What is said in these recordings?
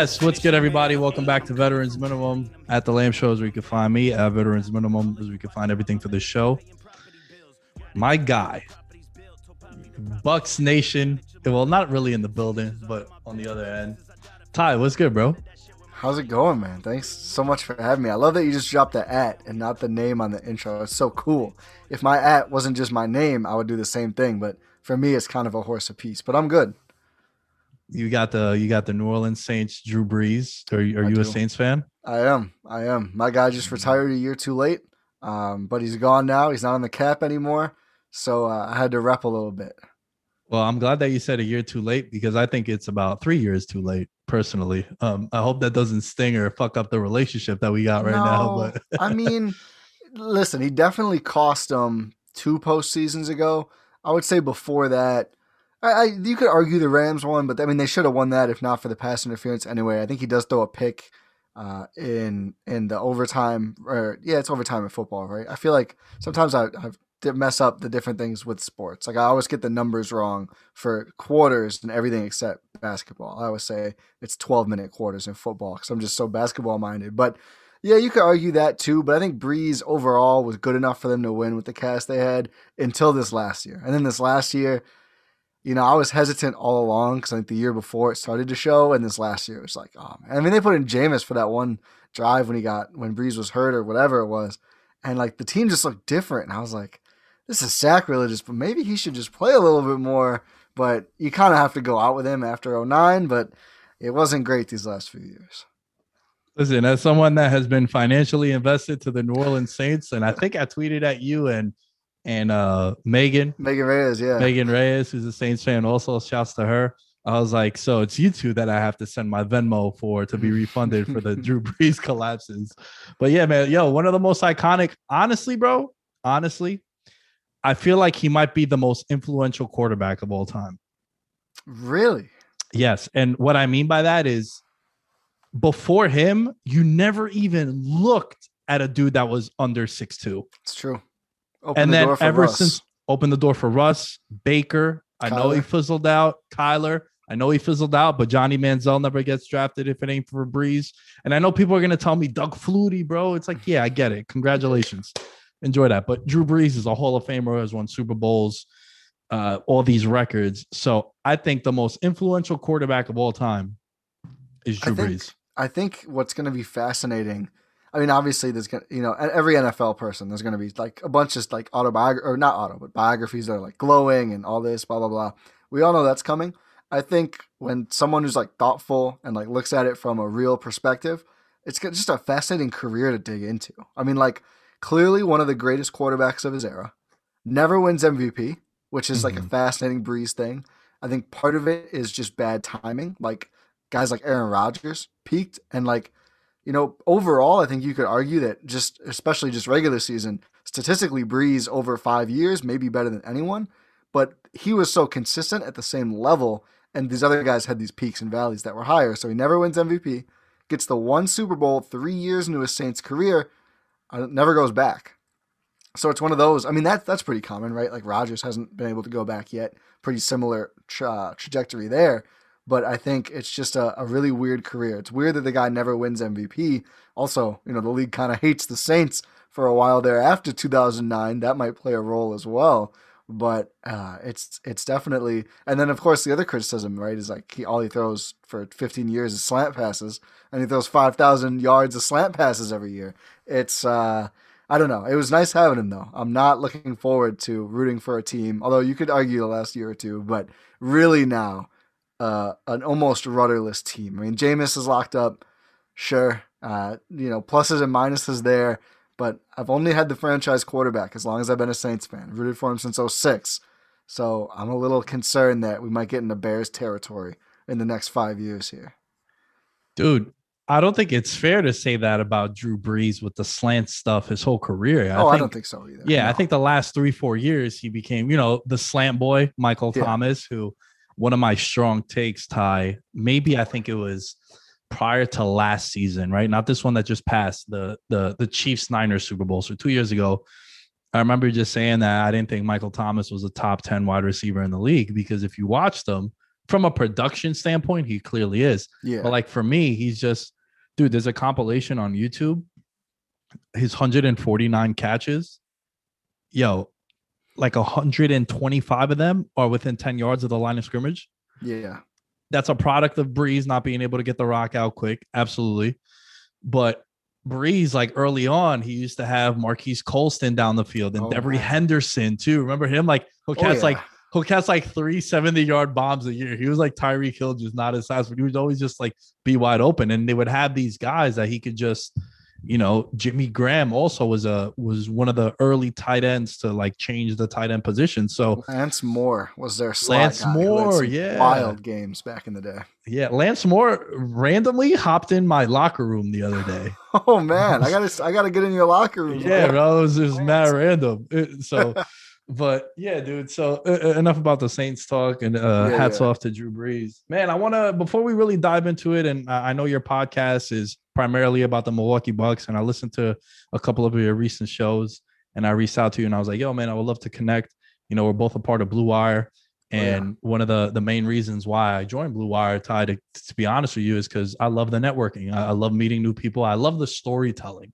Yes. What's good, everybody? Welcome back to Veterans Minimum at the Lamb Show, as where you can find me at Veterans Minimum, as we can find everything for this show. My guy, Bucks Nation. Well, not really in the building, but on the other end. Ty, what's good, bro? How's it going, man? Thanks so much for having me. I love that you just dropped the at and not the name on the intro. It's so cool. If my at wasn't just my name, I would do the same thing. But for me, it's kind of a horse apiece. But I'm good. You got the you got the New Orleans Saints, Drew Brees. Are, you- are you a. Saints fan? I am. I am. My guy just retired a year too late, um, but he's gone now. He's not on the cap anymore. So uh, I had to rep a little bit. Well, I'm glad that you said a year too late because I think it's about three years too late. Personally, um, I hope that doesn't sting or fuck up the relationship that we got right now. No, But I mean, listen, he definitely cost them two postseasons ago. I would say before that, I, I you could argue the Rams won, but I mean they should have won that if not for the pass interference. Anyway, I think he does throw a pick uh, in in the overtime. Or yeah, it's overtime in football, right? I feel like sometimes I, I mess up the different things with sports. Like I always get the numbers wrong for quarters and everything except basketball. I always say it's 12 minute quarters in football because I'm just so basketball minded. But yeah, you could argue that too. But I think Brees overall was good enough for them to win with the cast they had until this last year. And then this last year, you know, I was hesitant all along because think the year before it started to show, and this last year it was like, oh man. I mean, they put in Jameis for that one drive when he got when Brees was hurt or whatever it was, and like the team just looked different. And I was like, this is sacrilegious, but maybe he should just play a little bit more. But you kind of have to go out with him after 09, but it wasn't great these last few years. Listen, as someone that has been financially invested to the New Orleans Saints, and I think I tweeted at you and and uh Megan, Megan Reyes, yeah. Megan Reyes, who's a Saints fan, also shouts to her. I was like, so it's you two that I have to send my Venmo for to be refunded for the Drew Brees collapses. But yeah, man, yo, one of the most iconic, honestly, bro, honestly, I feel like he might be the most influential quarterback of all time. Really? Yes. And what I mean by that is before him, you never even looked at a dude that was under six two. It's true. Open And the then ever Russ. since opened the door for Russ, Baker, I know he fizzled out, Kyler. I know he fizzled out, but Johnny Manziel never gets drafted if it ain't for Brees. And I know people are gonna tell me Doug Flutie, bro. It's like, yeah, I get it. Congratulations. Enjoy that. But Drew Brees is a Hall of Famer, has won Super Bowls. uh, all these records. So I think the most influential quarterback of all time is Drew I think, Brees. I think what's going to be fascinating. I mean, obviously, there's gonna, you know, every NFL person, there's going to be like a bunch of like autobiography or not auto, but biographies that are like glowing and all this, blah blah blah. We all know that's coming. I think when someone who's like thoughtful and like looks at it from a real perspective, it's just a fascinating career to dig into. I mean, like clearly one of the greatest quarterbacks of his era, never wins MVP, which is mm-hmm. like a mm-hmm. fascinating Brees thing. I think part of it is just bad timing. Like guys like Aaron Rodgers peaked and like you know overall I think you could argue that just especially just regular season statistically Brees over 5 years may be better than anyone, but he was so consistent at the same level and these other guys had these peaks and valleys that were higher. So he never wins MVP, gets the one Super Bowl 3 years into his Saints career, uh, never goes back. So it's one of those. I mean, that that's pretty common, right? Like Rodgers hasn't been able to go back yet. Pretty similar tra- trajectory there but I think it's just a, a really weird career. It's weird that the guy never wins MVP. Also, you know, the league kind of hates the Saints for a while there after 2009. That might play a role as well. But uh, it's it's definitely, and then of course the other criticism, right, is like he all he throws for 15 years is slant passes, and he throws 5,000 yards of slant passes every year. It's uh, I don't know. It was nice having him though. I'm not looking forward to rooting for a team, although you could argue the last year or two, but really now uh, an almost rudderless team. I mean, Jameis is locked up, sure. Uh, you know, pluses and minuses there, but I've only had the franchise quarterback as long as I've been a Saints fan. Rooted for him since 06. So I'm a little concerned that we might get into Bears territory in the next five years here. Dude, I don't think it's fair to say that about Drew Brees with the slant stuff his whole career. I oh, think, I don't think so either. Yeah, no. I think the last three, four years he became, you know, the slant boy, Michael yeah. Thomas, who one of my strong takes, Ty. Maybe I think it was prior to last season, right? Not this one that just passed, the the the Chiefs Niners Super Bowl. So two years ago, I remember just saying that I didn't think Michael Thomas was a top 10 wide receiver in the league because if you watch them from a production standpoint, he clearly is. Yeah. But like for me, he's just, dude, there's a compilation on YouTube. His 149 catches. Yo, like 125 of them are within 10 yards of the line of scrimmage. Yeah. That's a product of Brees not being able to get the rock out quick. Absolutely. But Brees, like early on, he used to have Marques Colston down the field and oh, Devery Henderson too. Remember him? Like who oh, yeah. like who cats like three 70 yard bombs a year. He was like Tyreek Hill, just not as fast, but he was always just like be wide open. And they would have these guys that he could just you know, Jimmy Graham also was a was one of the early tight ends to like change the tight end position. So Lance Moore was their Lance Moore, yeah, wild games back in the day. Yeah, Lance Moore randomly hopped in my locker room the other day. oh man, I gotta I gotta get in your locker room. Yeah, bro, it was just mad random. so. but yeah, dude. So uh, enough about the Saints talk, and uh, yeah, hats yeah. off to Drew Brees. Man, I want to before we really dive into it, and I know your podcast is primarily about the Milwaukee Bucks, and I listened to a couple of your recent shows, and I reached out to you, and I was like, "Yo, man, I would love to connect." You know, we're both a part of Blue Wire, and oh, yeah. one of the the main reasons why I joined Blue Wire, Ty, to, to be honest with you, is because I love the networking. I, I love meeting new people. I love the storytelling.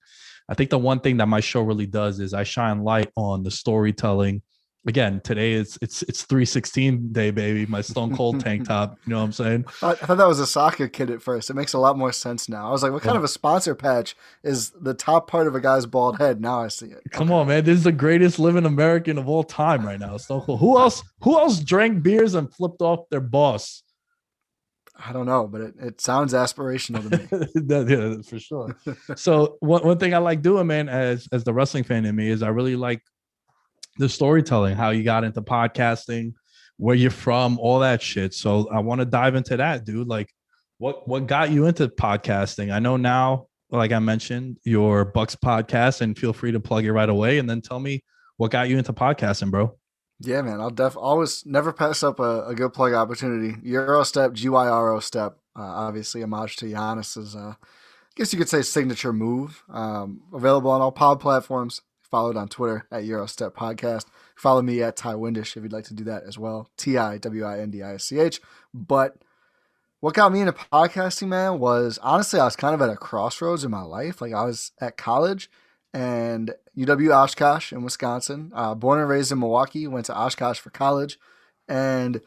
I think the one thing that my show really does is I shine light on the storytelling. Again today it's it's it's 316 day baby my stone cold tank top you know what i'm saying? I, thought that was a soccer kid at first. It makes a lot more sense now. I was like what kind of a sponsor patch is the top part of a guy's bald head? Now i see it. Come on man. This is the greatest living american of all time right now stone cold. Who else who else drank beers and flipped off their boss I don't know, but it, it sounds aspirational to me. yeah, for sure. so one, one thing I like doing, man, as as the wrestling fan in me, is I really like the storytelling, how you got into podcasting, where you're from, all that shit. So I want to dive into that, dude. Like, what what got you into podcasting? I know now, like I mentioned, your Bucks podcast, and feel free to plug it right away, and then tell me what got you into podcasting, bro. Yeah, man, I'll def always never pass up a, a good plug opportunity. Euro step, GYRO step, uh, obviously homage to Giannis's, uh, I guess you could say signature move. Um, available on all pod platforms followed on Twitter at Eurostep Podcast. Follow me at Ty Windisch if you'd like to do that as well. T I W I N D I S C H. But what got me into podcasting, man, was honestly, I was kind of at a crossroads in my life. Like I was at college and UW Oshkosh in Wisconsin. Uh, born and raised in Milwaukee, went to Oshkosh for college, and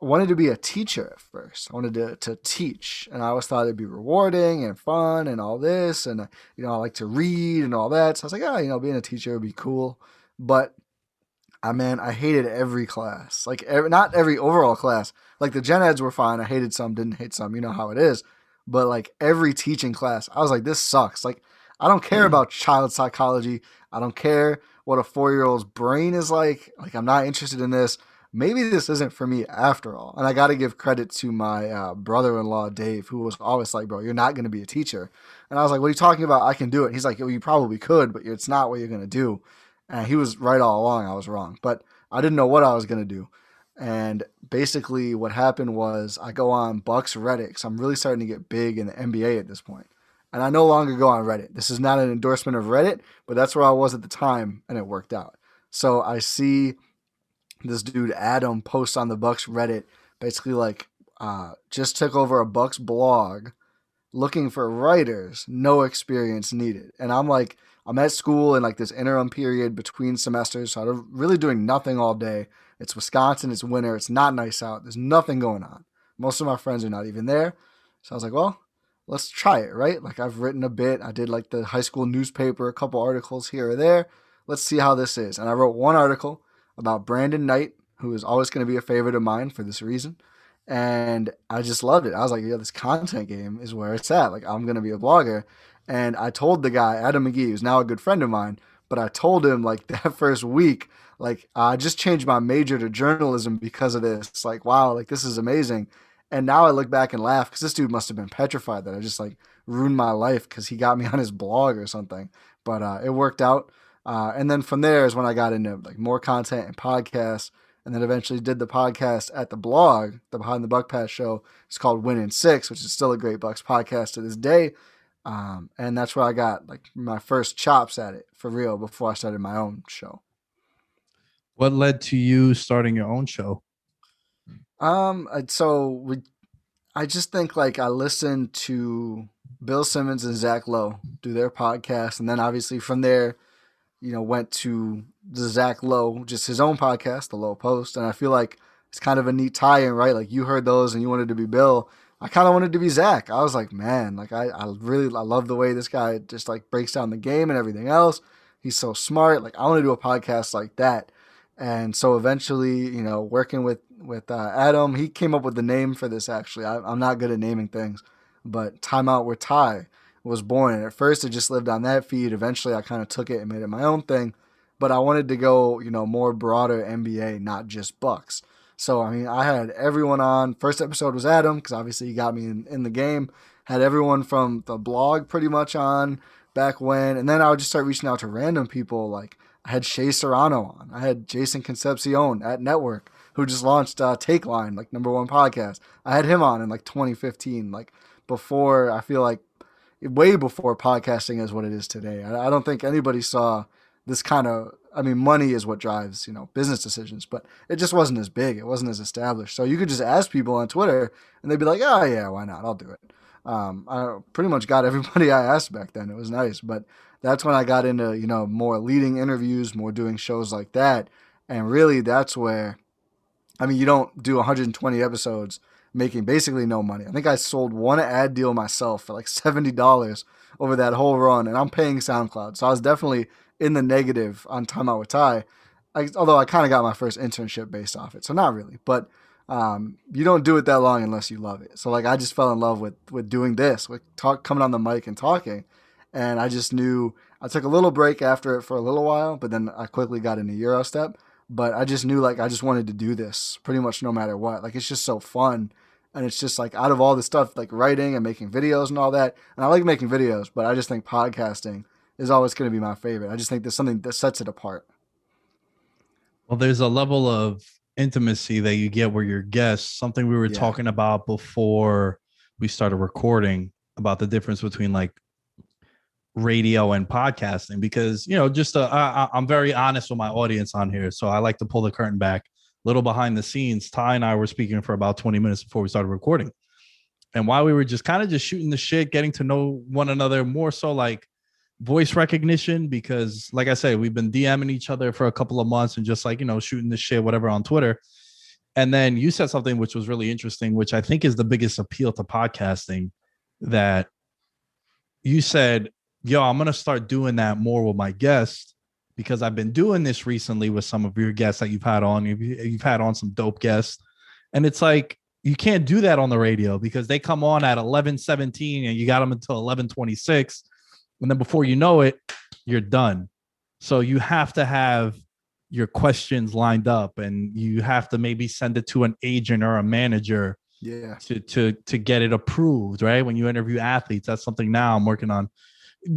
wanted to be a teacher at first. I wanted to, to teach, and I always thought it'd be rewarding and fun and all this. And, you know, I like to read and all that. So I was like, oh, you know, being a teacher would be cool. But I man, I hated every class. Like, every, not every overall class. Like, the gen eds were fine. I hated some, didn't hate some. You know how it is. But, like, every teaching class, I was like, this sucks. Like, I don't care mm. about child psychology. I don't care what a four year old's brain is like. Like, I'm not interested in this maybe this isn't for me after all. And I got to give credit to my uh, brother in law, Dave, who was always like, bro, you're not going to be a teacher. And I was like, what are you talking about? I can do it. he's like, well, you probably could, but it's not what you're going to do. And he was right all along. I was wrong. But I didn't know what I was going to do. And basically, what happened was I go on Bucks Reddit because I'm really starting to get big in the NBA at this point. And I no longer go on Reddit. This is not an endorsement of Reddit, but that's where I was at the time, and it worked out. So I see this dude Adam post on the Bucks Reddit, basically like uh, just took over a Bucks blog, looking for writers, no experience needed. And I'm like, I'm at school in like this interim period between semesters, so I'm really doing nothing all day. It's Wisconsin, it's winter, it's not nice out. There's nothing going on. Most of my friends are not even there. So I was like, well, let's try it, right? Like I've written a bit. I did like the high school newspaper, a couple articles here or there. Let's see how this is. And I wrote one article about Brandon Knight, who is always going to be a favorite of mine for this reason. And I just loved it. I was like, yeah, this content game is where it's at. Like, I'm going to be a blogger. And I told the guy, Adam McGee, who's now a good friend of mine, but I told him like that first week, like, I just changed my major to journalism because of this. Like, wow, like, this is amazing. And now I look back and laugh because this dude must have been petrified that I just like ruined my life because he got me on his blog or something. But uh, it worked out. Uh, and then from there is when I got into like more content and podcasts, and then eventually did the podcast at the blog, the Behind the Buck Pass show. It's called Win in Six, which is still a great Bucks podcast to this day. Um, and that's where I got like my first chops at it for real before I started my own show. What led to you starting your own show? Um, so we, I just think like I listened to Bill Simmons and Zach Lowe do their podcast, and then obviously from there you know, went to the Zach Lowe, just his own podcast, the Lowe Post, and I feel like it's kind of a neat tie-in, right? Like you heard those and you wanted to be Bill. I kind of wanted to be Zach. I was like, man, like I, I really, I love the way this guy just like breaks down the game and everything else. He's so smart. Like I want to do a podcast like that. And so eventually, you know, working with with uh, Adam, he came up with the name for this. Actually, I, I'm not good at naming things, but timeout with Ty was born. And at first, it just lived on that feed. Eventually, I kind of took it and made it my own thing. But I wanted to go, you know, more broader NBA, not just Bucks. So I mean, I had everyone on. First episode was Adam because obviously he got me in, in the game. Had everyone from the blog pretty much on back when, and then I would just start reaching out to random people. Like I had Shea Serrano on. I had Jason Concepcion at Netw3rk who just launched uh, Takeline, like number one podcast. I had him on in like 2015, like before I feel like way before podcasting is what it is today. I, I don't think anybody saw this kind of. I mean, money is what drives you know business decisions, but it just wasn't as big. It wasn't as established. So you could just ask people on Twitter, and they'd be like, "Oh yeah, why not? I'll do it." Um, I pretty much got everybody I asked back then. It was nice, but that's when I got into you know more leading interviews, more doing shows like that, and really that's where, I mean, you don't do 120 episodes making basically no money. I think I sold one ad deal myself for like seventy dollars over that whole run, and I'm paying SoundCloud, so I was definitely in the negative on Time Out with Ty. I, although I kind of got my first internship based off it, so not really. But um, you don't do it that long unless you love it. So like I just fell in love with with doing this, with talk coming on the mic and talking, and I just knew I took a little break after it for a little while, but then I quickly got into Eurostep. But I just knew like I just wanted to do this pretty much no matter what. Like it's just so fun and it's just like out of all the stuff like writing and making videos and all that and i like making videos but i just think podcasting is always going to be my favorite i just think there's something that sets it apart well there's a level of intimacy that you get where your guests something we were yeah. talking about before we started recording about the difference between like radio and podcasting because you know just uh, I, i'm very honest with my audience on here so i like to pull the curtain back a little behind the scenes, Ty and I were speaking for about 20 minutes before we started recording. And while we were just kind of just shooting the shit, getting to know one another more so like voice recognition because, like I said, we've been DMing each other for a couple of months and just like, you know, shooting the shit, whatever on Twitter. And then you said something which was really interesting, which I think is the biggest appeal to podcasting that you said, yo, I'm going to start doing that more with my guests because I've been doing this recently with some of your guests that you've had on. You've, you've had on some dope guests. And it's like, you can't do that on the radio because they come on at 11 17 and you got them until 11 26 and then before you know it you're done. So you have to have your questions lined up and you have to maybe send it to an agent or a manager yeah. to to to get it approved right? When you interview athletes that's something now i'm working on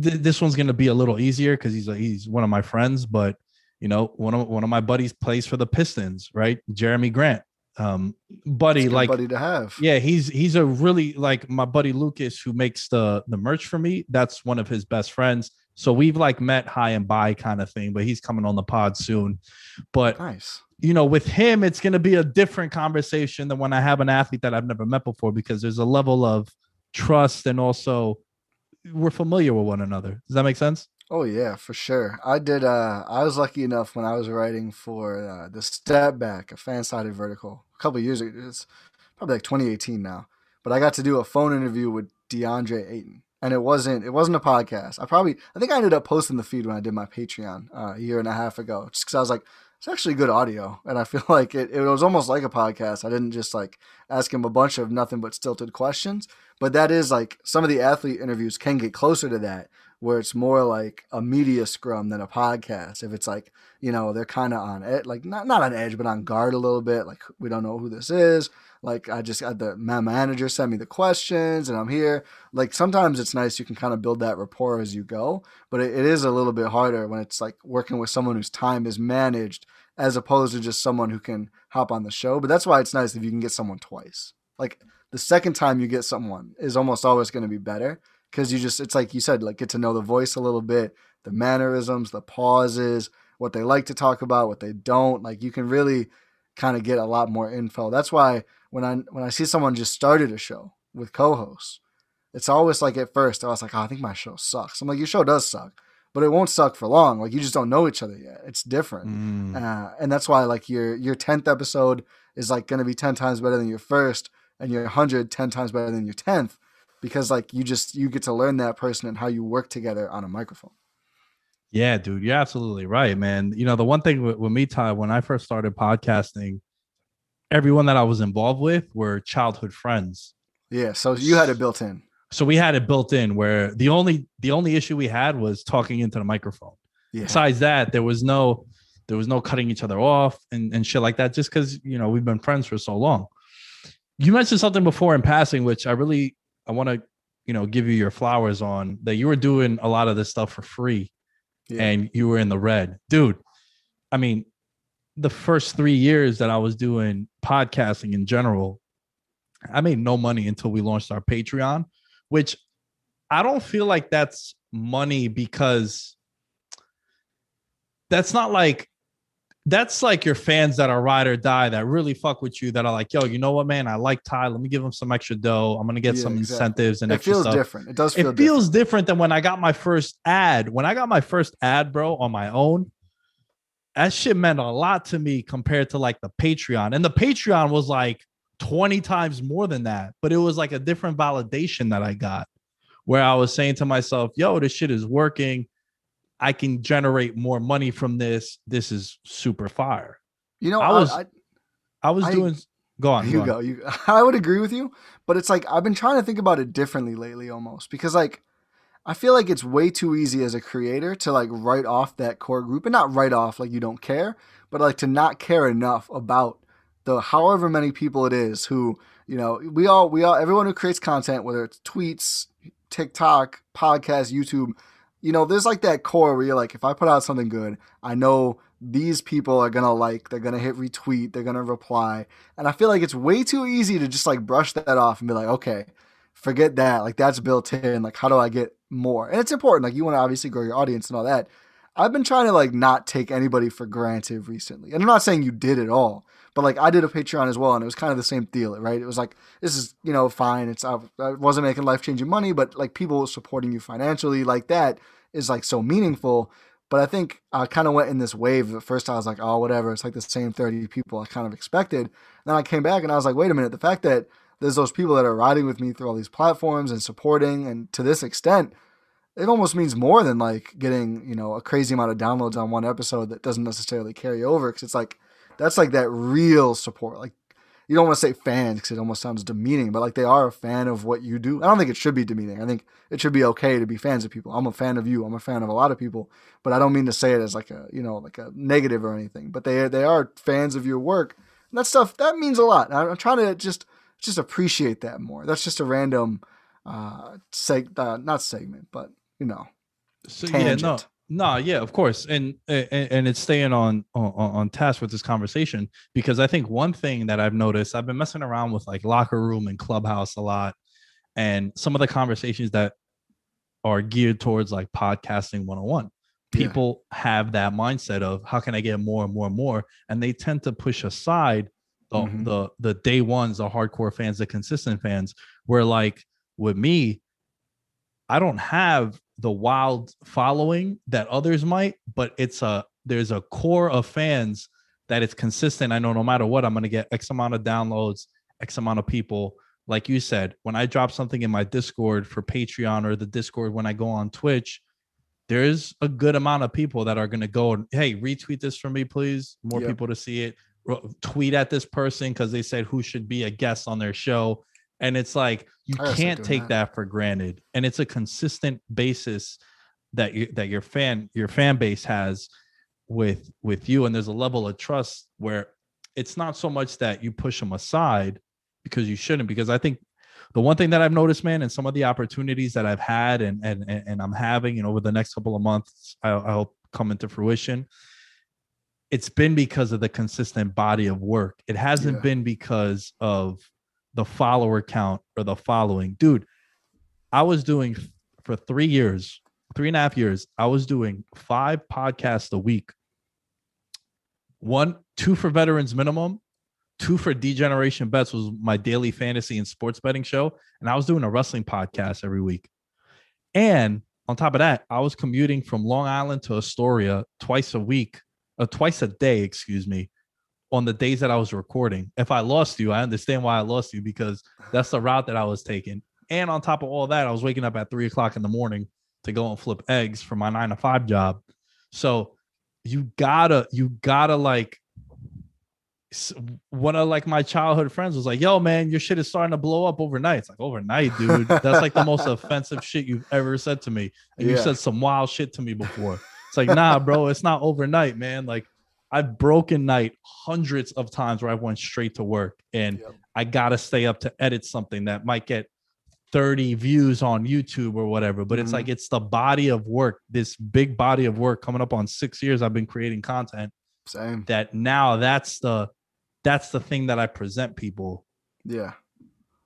Th- this one's going to be a little easier because he's a, he's one of my friends but you know one of one of my buddies plays for the pistons right? Jerami Grant um buddy like buddy to have. Yeah he's he's a really like my buddy lucas who makes the the merch for me that's one of his best friends. So we've like met high and by kind of thing but he's coming on the pod soon. But nice. you know with him it's going to be a different conversation than when i have an athlete that i've never met before because there's a level of trust and also we're familiar with one another does that make sense Oh yeah, for sure. I did. Uh, I was lucky enough when I was writing for uh, the Step Back, a FanSided vertical, a couple years ago. It's probably like 2018 now. But I got to do a phone interview with DeAndre Ayton, and it wasn't. It wasn't a podcast. I probably. I think I ended up posting the feed when I did my Patreon uh, a year and a half ago, just because I was like, it's actually good audio, and I feel like it. It was almost like a podcast. I didn't just like ask him a bunch of nothing but stilted questions. But that is like some of the athlete interviews can get closer to that where it's more like a media scrum than a podcast. If it's like, you know, they're kind of on it, like not, not on edge, but on guard a little bit. Like, we don't know who this is. Like, I just had the my manager send me the questions and I'm here. Like, sometimes it's nice you can kind of build that rapport as you go, but it, it is a little bit harder when it's like working with someone whose time is managed as opposed to just someone who can hop on the show. But that's why it's nice if you can get someone twice. Like, the second time you get someone is almost always going to be better because you just it's like you said like get to know the voice a little bit the mannerisms the pauses what they like to talk about what they don't like you can really kind of get a lot more info that's why when i when i see someone just started a show with co-hosts it's always like at first i was like oh, i think my show sucks. I'm like your show does suck but it won't suck for long. Like you just don't know each other yet. It's different. Mm. uh, and that's why like your your 10th episode is like going to be 10 times better than your first and your 100 10 times better than your 10th because like you just you get to learn that person and how you work together on a microphone. Yeah, dude, you're absolutely right, man. You know, the one thing with, with me, Ty, when I first started podcasting, everyone that I was involved with were childhood friends. yeah so you had it built in So we had it built in where the only the only issue we had was talking into the microphone. yeah Besides that, there was no there was no cutting each other off and, and shit like that, just because you know we've been friends for so long. You mentioned something before in passing, which I really I want to you know give you your flowers on that you were doing a lot of this stuff for free Yeah. and you were in the red. Dude, I mean, the first three years that I was doing podcasting in general, I made no money until we launched our Patreon, which I don't feel like that's money because that's not like that's like your fans that are ride or die that really fuck with you that are like, yo, you know what, man? I like Ty. Let me give him some extra dough. I'm gonna get Yeah, some exactly. incentives and it extra feels stuff different it does feel it feels different than when I got my first ad. When I got my first ad, bro, on my own, that shit meant a lot to me compared to like the Patreon. And the Patreon was like 20 times more than that, but it was like a different validation that I got where I was saying to myself, yo, this shit is working. I can generate more money from this. This is super fire. you know I was- I, I was I- doing go on. you on. go you i would agree with you but it's like i've been trying to think about it differently lately almost because like i feel like it's way too easy as a creator to like write off that core group and not write off like you don't care but like to not care enough about the however many people it is who you know we all we all everyone who creates content whether it's tweets tiktok podcast youtube you know there's like that core where you're like if i put out something good i know these people are gonna like they're gonna hit retweet they're gonna reply and i feel like it's way too easy to just like brush that off and be like okay forget that like that's built in like how do i get more and it's important like you want to obviously grow your audience and all that i've been trying to like not take anybody for granted recently and i'm not saying you did it all but like i did a patreon as well and it was kind of the same deal right it was like this is you know fine it's i, wasn't making life changing money but like people supporting you financially like that is like so meaningful. But I think I kind of went in this wave. At first, I was like, oh, whatever. It's like the same 30 people I kind of expected. Then I came back and I was like, wait a minute. The fact that there's those people that are riding with me through all these platforms and supporting, and to this extent, it almost means more than like getting, you know, a crazy amount of downloads on one episode that doesn't necessarily carry over. Cause it's like, that's like that real support. Like, you don't want to say fans because it almost sounds demeaning, but like they are a fan of what you do. I don't think it should be demeaning. I think it should be okay to be fans of people. I'm a fan of you. I'm a fan of a lot of people, but I don't mean to say it as like a you know like a negative or anything. But they they are fans of your work. And that stuff that means a lot. I'm trying to just just appreciate that more. That's just a random uh seg uh, not segment, but you know. So, yeah, no, no, yeah, of course, and and, and it's staying on, on on task with this conversation because I think one thing that I've noticed, I've been messing around with like locker room and clubhouse a lot, and some of the conversations that are geared towards like podcasting 101 people yeah. have that mindset of how can i get more and more and more and they tend to push aside the mm-hmm. the the day ones the hardcore fans the consistent fans where like with me i don't have the wild following that others might, but it's a there's a core of fans that it's consistent. I know no matter what, I'm gonna get X amount of downloads, X amount of people. Like you said, when I drop something in my Discord for Patreon or the Discord when I go on Twitch, there's a good amount of people that are gonna go and hey, retweet this for me, please. More yep. people to see it. Tweet at this person because they said who should be a guest on their show and it's like you can't take that. that. for granted and it's a consistent basis that you that your fan your fan base has with with you and there's a level of trust where it's not so much that you push them aside because you shouldn't because i think the one thing that i've noticed man and some of the opportunities that i've had and and and i'm having and over the next couple of months i I'll come into fruition it's been because of the consistent body of work it hasn't yeah. been because of the follower count or the following. Dude, I was doing for three years, three and a half years, I was doing five podcasts a week. One, two for veterans minimum, two for Degeneration Bets was my daily fantasy and sports betting show. And I was doing a wrestling podcast every week. And on top of that, I was commuting from Long Island to Astoria twice a week, uh, twice a day, excuse me, on the days that I was recording. If I lost you, I understand why I lost you because that's the route that I was taking. And on top of all that, I was waking up at three o'clock in the morning to go and flip eggs for my nine to five job. So you gotta, you gotta like one of like my childhood friends was like, "Yo, man, your shit is starting to blow up overnight." It's like overnight, dude. That's like the most offensive shit you've ever said to me. And yeah. you said some wild shit to me before. It's like, nah, bro, it's not overnight, man. Like I've broken night hundreds of times where I went straight to work and yep. I gotta stay up to edit something that might get 30 views on YouTube or whatever. But mm-hmm. it's like it's the body of work, this big body of work coming up on six years I've been creating content. Same. That now that's the that's the thing that I present people. Yeah.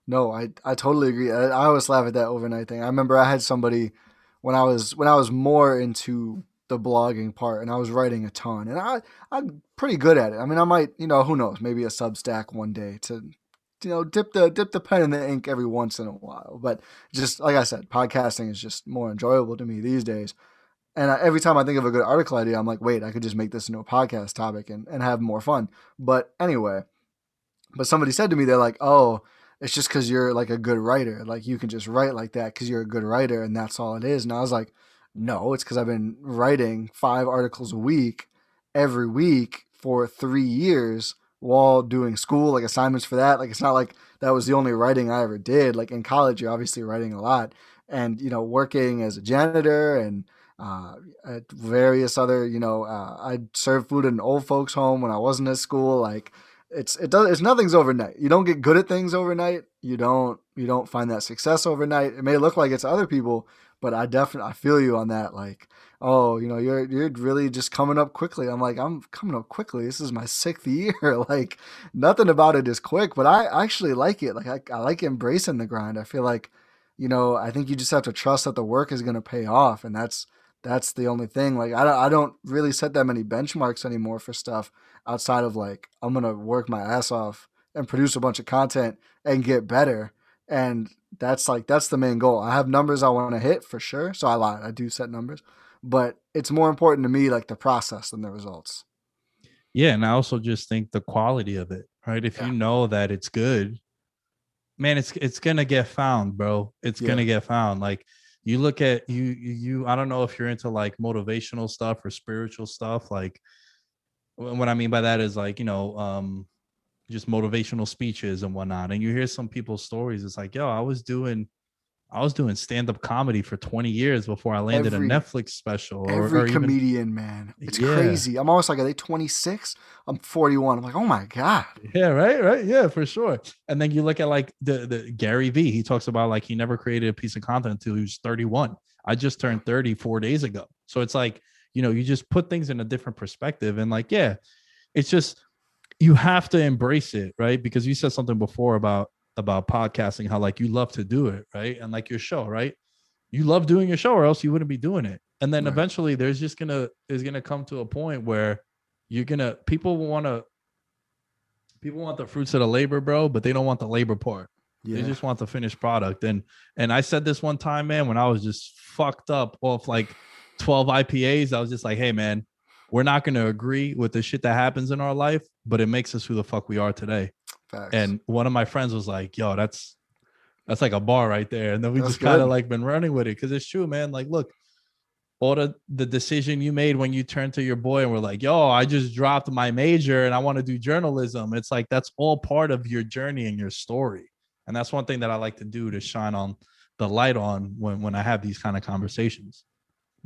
No, I I totally agree. I, I always laugh at that overnight thing. I remember I had somebody when I was when I was more into the blogging part and I was writing a ton and I I'm pretty good at it. I mean, I might, you know, who knows, maybe a Substack one day to you know, dip the dip the pen in the ink every once in a while. But just like I said, podcasting is just more enjoyable to me these days. And I, every time I think of a good article idea, I'm like, wait, I could just make this into a podcast topic and, and have more fun. But anyway, but somebody said to me, they're like, oh, it's just because you're like a good writer. Like you can just write like that because you're a good writer and that's all it is. And I was like, no, it's because I've been writing five articles a week every week for three years while doing school, like assignments for that. Like it's not like that was the only writing I ever did. Like in college, you're obviously writing a lot, and you know, working as a janitor and uh, at various other, you know, uh, I served food in an old folks' home when I wasn't at school. Like it's it does it's nothing's overnight. You don't get good at things overnight. You don't you don't find that success overnight. It may look like it's other people, but I definitely I feel you on that. Like, oh, you know, you're you're really just coming up quickly. I'm like, I'm coming up quickly. This is my sixth year. like, nothing about it is quick, but I actually like it. Like, I, I like embracing the grind. I feel like, you know, I think you just have to trust that the work is going to pay off, and that's that's the only thing. Like, I don't I don't really set that many benchmarks anymore for stuff outside of like I'm gonna work my ass off and produce a bunch of content and get better and that's like that's the main goal. I have numbers I want to hit for sure. So I lied. I do set numbers, but it's more important to me like the process than the results. Yeah, and I also just think the quality of it, right? If Yeah. you know that it's good, man, it's it's gonna get found, bro. It's Yeah. gonna get found. Like you look at you you you- I don't know if you're into like motivational stuff or spiritual stuff. Like wh- what I mean by that is like, you know, um just motivational speeches and whatnot. And you hear some people's stories. It's like, yo, I was doing I was doing stand-up comedy for 20 years before I landed Every- a Netflix special or, Every or even comedian, man, it's Yeah. crazy. I'm almost like, are they 26? I'm 41. I'm like, oh my god. Yeah, right, right. Yeah, for sure. And then you look at like the the Gary V. He talks about like he never created a piece of content until he was 31. I just turned 30 four days ago. So it's like, you know, you just put things in a different perspective. And like, yeah, it's just you have to embrace it, right? Because you said something before about about podcasting, how like you love to do it, right? And like your show, right? You love doing your show, or else you wouldn't be doing it. And then Right. eventually there's just gonna is gonna come to a point where you're gonna people want to people want the fruits of the labor, bro, but they don't want the labor part. Yeah, They just want the finished product. And and I said this one time, man, when I was just fucked up off like 12 IPAs, I was just like, hey man, we're not gonna agree with the shit that happens in our life, but it makes us who the fuck we are today. facts. And one of my friends was like, yo, that's that's like a bar right there. And then we That's just kind of like been running with it because it's true, man. Like, look, all the the decision you made when you turned to your boy and were like, yo, I just dropped my major and I want to do journalism. It's like that's all part of your journey and your story. And that's one thing that I like to do to shine on the light on when when I have these kind of conversations.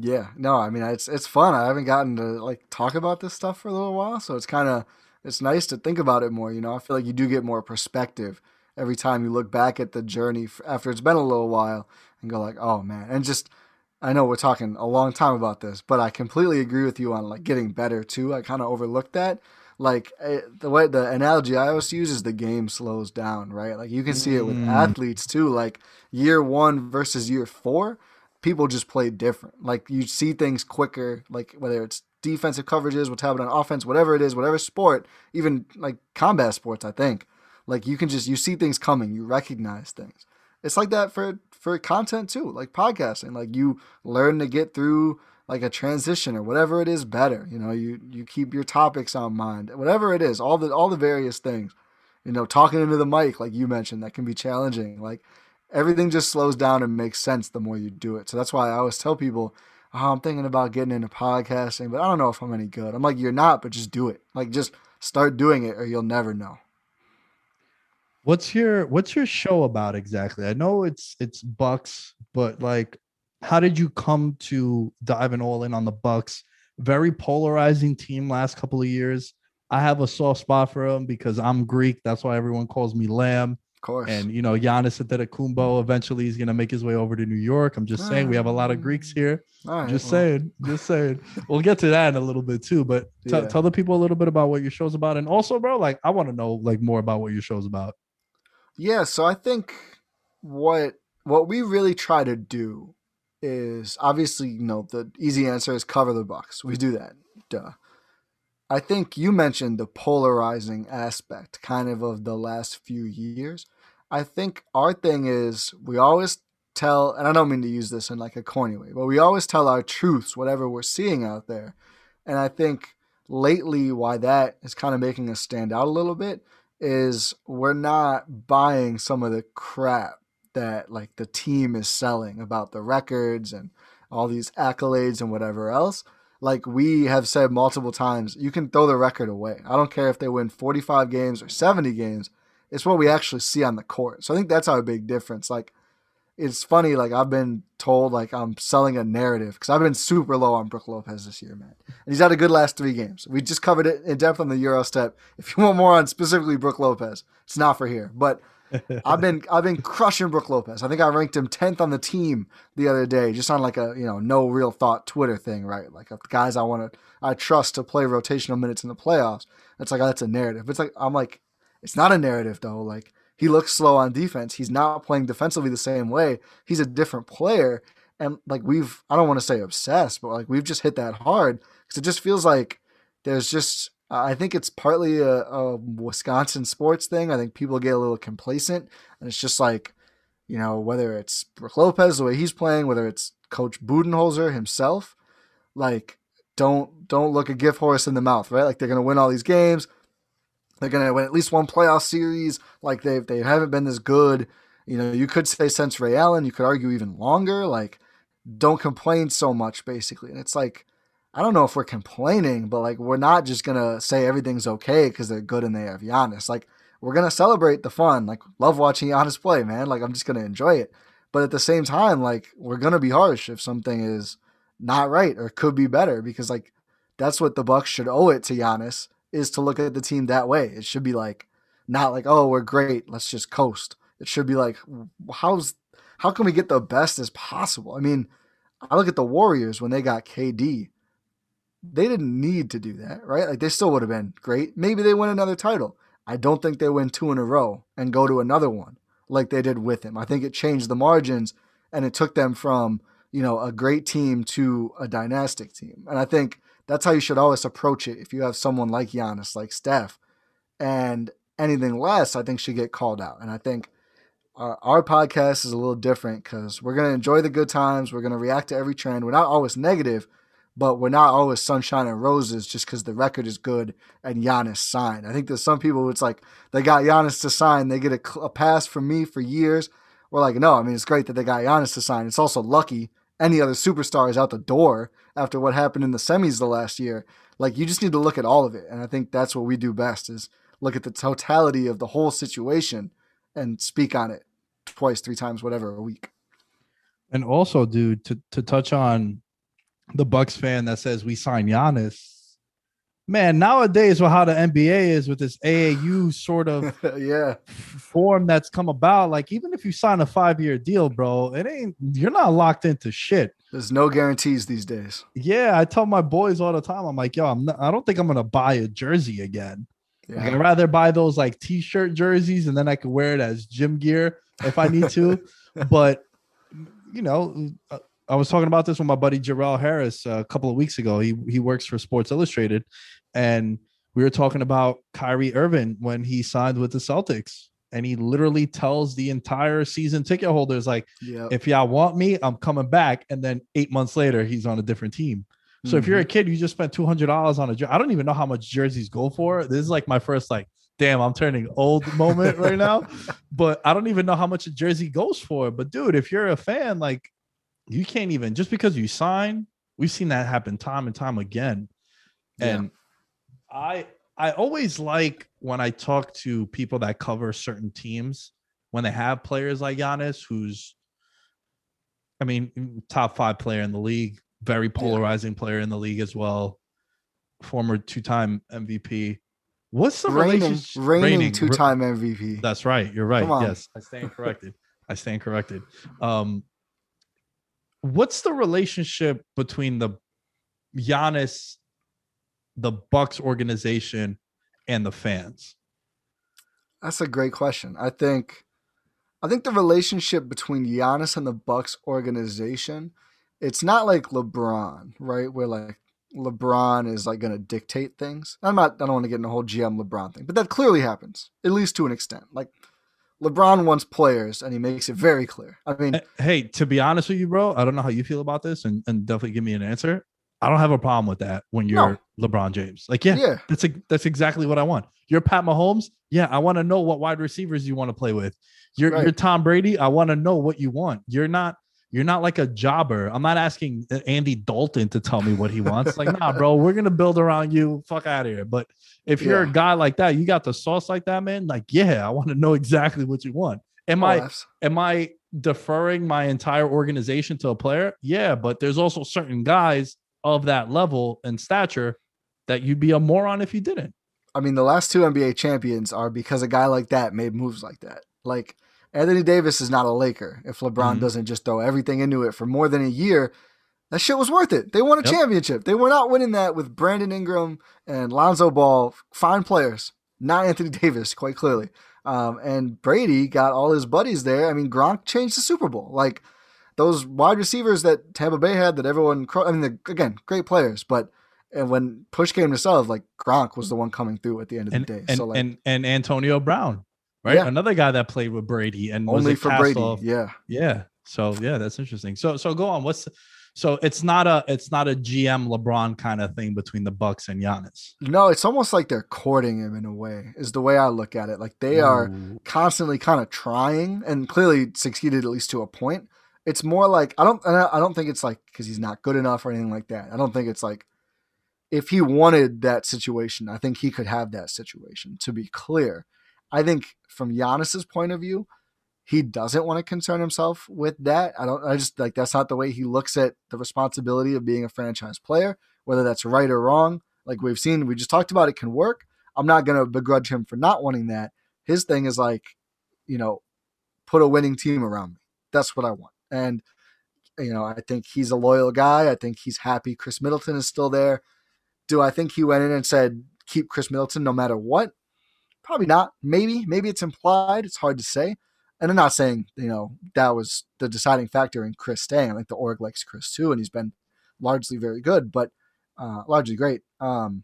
Yeah, no, I mean it's it's fun. I haven't gotten to like talk about this stuff for a little while, so it's kind of it's nice to think about it more. You know, I feel like you do get more perspective every time you look back at the journey after it's been a little while and go like, oh man, and just I know we're talking a long time about this, but I completely agree with you on like getting better too. I kind of overlooked that. Like eh, the way the analogy I always use is the game slows down, right? Like you can see it with Mm. athletes too. Like year one versus year four, people just play different. Like you see things quicker, like whether it's defensive coverages, what's happening on offense, whatever it is, whatever sport, even like combat sports, I think. Like you can just you see things coming, you recognize things. It's like that for for content too, like podcasting. Like you learn to get through like a transition or whatever it is better. You know, you you keep your topics on mind. Whatever it is, all the all the various things. You know, talking into the mic, like you mentioned, that can be challenging. Like everything just slows down and makes sense the more you do it. So that's why I always tell people, oh, I'm thinking about getting into podcasting, but I don't know if I'm any good. I'm like, you're not, but just do it. Like just start doing it or you'll never know. What's your what's your show about exactly? I know it's it's Bucks, but like how did you come to diving all in on the Bucks? Very polarizing team last couple of years. I have a soft spot for them because I'm Greek. That's why everyone calls me Lamb. Of course. And you know, Giannis Antetokounmpo eventually is gonna make his way over to New York. I'm just saying we have a lot of mm. Greeks here. All right, just well, saying, just saying. We'll get to that in a little bit too. But t- Yeah. tell the people a little bit about what your show's about, and also, bro, like I want to know like more about what your show's about. Yeah, so I think what what we really try to do is obviously, you know, the easy answer is cover the Bucks. We do that. Duh. I think you mentioned the polarizing aspect kind of of the last few years. I think our thing is we always tell and I don't mean to use this in like a corny way, but we always tell our truths, whatever we're seeing out there. And I think lately why that is kind of making us stand out a little bit is we're not buying some of the crap that like the team is selling about the records and all these accolades and whatever else. Like we have said multiple times, you can throw the record away. I don't care if they win 45 games or 70 games. It's what we actually see on the court. So I think that's our big difference. Like it's funny, like I've been told like I'm selling a narrative because I've been super low on Brook Lopez this year, man. And he's had a good last three games. We just covered it in depth on the Euro step. If you want more on specifically Brook Lopez, it's not for here. But I've been I've been crushing Brook Lopez. I think I ranked him tenth on the team the other day, just on like a you know no real thought Twitter thing, right? Like guys I want to I trust to play rotational minutes in the playoffs. It's like that's a narrative. It's like I'm like it's not a narrative though. Like he looks slow on defense. He's not playing defensively the same way. He's a different player, and like we've I don't want to say obsessed, but like we've just hit that hard because it just feels like there's just I think it's partly a, a Wisconsin sports thing. I think people get a little complacent, and it's just like You know, whether it's Brook Lopez, the way he's playing, whether it's Coach Budenholzer himself, like don't don't look a gift horse in the mouth, right? Like they're gonna win all these games. They're gonna win at least one playoff series. Like they they haven't been this good. You know, you could say since Ray Allen, you could argue even longer. Like, don't complain so much, basically. And it's like, I don't know if we're complaining, but like we're not just gonna say everything's okay because they're good and they have Giannis. Like we're gonna celebrate the fun. Like love watching Giannis play, man. Like I'm just gonna enjoy it. But at the same time, like we're gonna be harsh if something is not right or could be better because like that's what the Bucks should owe it to Giannis is to look at the team that way. It should be like not like oh we're great, let's just coast. It should be like how's how can we get the best as possible? I mean, I look at the Warriors when they got KD. They didn't need to do that, right? Like they still would have been great. Maybe they win another title. I don't think they win two in a row and go to another one like they did with him. I think it changed the margins and it took them from, you know, a great team to a dynastic team. And I think that's how you should always approach it if you have someone like Giannis, like Steph. And anything less, I think should get called out. And I think our, our podcast is a little different because we're going to enjoy the good times. We're going to react to every trend. We're not always negative, but we're not always sunshine and roses just because the record is good and Giannis signed. I think there's some people it's like they got Giannis to sign, they get a, a pass from me for years. We're like, no, I mean it's great that they got Giannis to sign. It's also lucky any other superstar is out the door after what happened in the semis the last year. Like you just need to look at all of it, and I think that's what we do best is look at the totality of the whole situation and speak on it twice, three times, whatever a week. And also, dude, to to touch on the Bucks fan that says we sign Giannis. Man, nowadays with how the NBA is with this AAU sort of yeah form that's come about, like even if you sign a five year deal, bro, it ain't you're not locked into shit. There's no guarantees these days. Yeah, I tell my boys all the time. I'm like, yo, I'm not, I don't think I'm gonna buy a jersey again. Yeah. I'd rather buy those like t-shirt jerseys and then I could wear it as gym gear if I need to. but you know, uh, I was talking about this with my buddy Jarrell Harris uh, a couple of weeks ago. He he works for Sports Illustrated, and we were talking about Kyrie Irving when he signed with the Celtics. And he literally tells the entire season ticket holders, like, yep. if y'all want me, I'm coming back. And then eight months later, he's on a different team. So mm-hmm. if you're a mm-hmm. kid, you just spent two hundred dollars on a jersey. I don't even know how much jerseys go for. This is like my first like, damn, I'm turning old moment right now. but I don't even know how much a jersey goes for. But dude, if you're a fan, like you can't even just because you sign. We've seen that happen time and time again. And yeah. I I always like when I talk to people that cover certain teams when they have players like Giannis, who's I mean, top five player in the league, very polarizing yeah. player in the league as well, former two-time MVP. What's the reigning, relationship? Reigning, reigning two-time MVP. That's right. You're right. Yes, I stand corrected. I stand corrected. Um, what's the relationship between the Giannis, the Bucks organization, and the fans? That's a great question. I think I think the relationship between Giannis and the Bucks organization, it's not like LeBron, right? Where like LeBron is like gonna dictate things. I'm not I don't want to get in the whole GM LeBron thing, but that clearly happens, at least to an extent. Like LeBron wants players, and he makes it very clear. I mean, hey, to be honest with you, bro, I don't know how you feel about this, and, and definitely give me an answer. I don't have a problem with that when you're no. LeBron James. Like, yeah, yeah, that's a, that's exactly what I want. You're Pat Mahomes. Yeah, I want to know what wide receivers you want to play with. You're right. you're Tom Brady. I want to know what you want. You're not you're not like a jobber. I'm not asking uh, Andy Dalton to tell me what he wants. like, nah, bro, we're gonna build around you. Fuck out of here. But if you're yeah. a guy like that, you got the sauce like that, man. Like, yeah, I want to know exactly what you want. Am oh, I am I deferring my entire organization to a player? Yeah, but there's also certain guys of that level and stature that you'd be a moron if you didn't. I mean, the last two NBA champions are because a guy like that made moves like that. Like Anthony Davis is not a Laker if LeBron mm-hmm. doesn't just throw everything into it for more than a year. That shit was worth it. They won a yep. championship. They were not winning that with Brandon Ingram and Lonzo Ball, fine players, not Anthony Davis, quite clearly. Um, and Brady got all his buddies there. I mean, Gronk changed the Super Bowl. Like those wide receivers that Tampa Bay had, that everyone, I mean, again, great players, but and when push came to shove, like Gronk was the one coming through at the end of and, the day. And, so like, and and Antonio Brown right? Yeah. Another guy that played with Brady and Only for Brady. off- Yeah. Yeah. So yeah, that's interesting. So so go on. What's so it's not a it's not a GM LeBron kind of thing between the Bucks and Giannis. No, it's almost like they're courting him in a way, is the way I look at it. Like they are constantly kind of trying and clearly succeeded at least to a point. It's more like I don't I don't think it's like because he's not good enough or anything like that. I don't think it's like if he wanted that situation, I think he could have that situation. To be clear, I think from Giannis's point of view, he doesn't want to concern himself with that. I don't. I just like that's not the way he looks at the responsibility of being a franchise player. Whether that's right or wrong, like we've seen, we just talked about, it can work. I'm not gonna begrudge him for not wanting that. His thing is like, you know, put a winning team around me. That's what I want. And you know, I think he's a loyal guy. I think he's happy Khris Middleton is still there. Do I think he went in and said keep Khris Middleton no matter what? Probably not. Maybe. Maybe it's implied. It's hard to say. And I'm not saying, you know, that was the deciding factor in Khris staying. Think the org likes Khris too, and he's been largely very good, but uh, largely great. Um,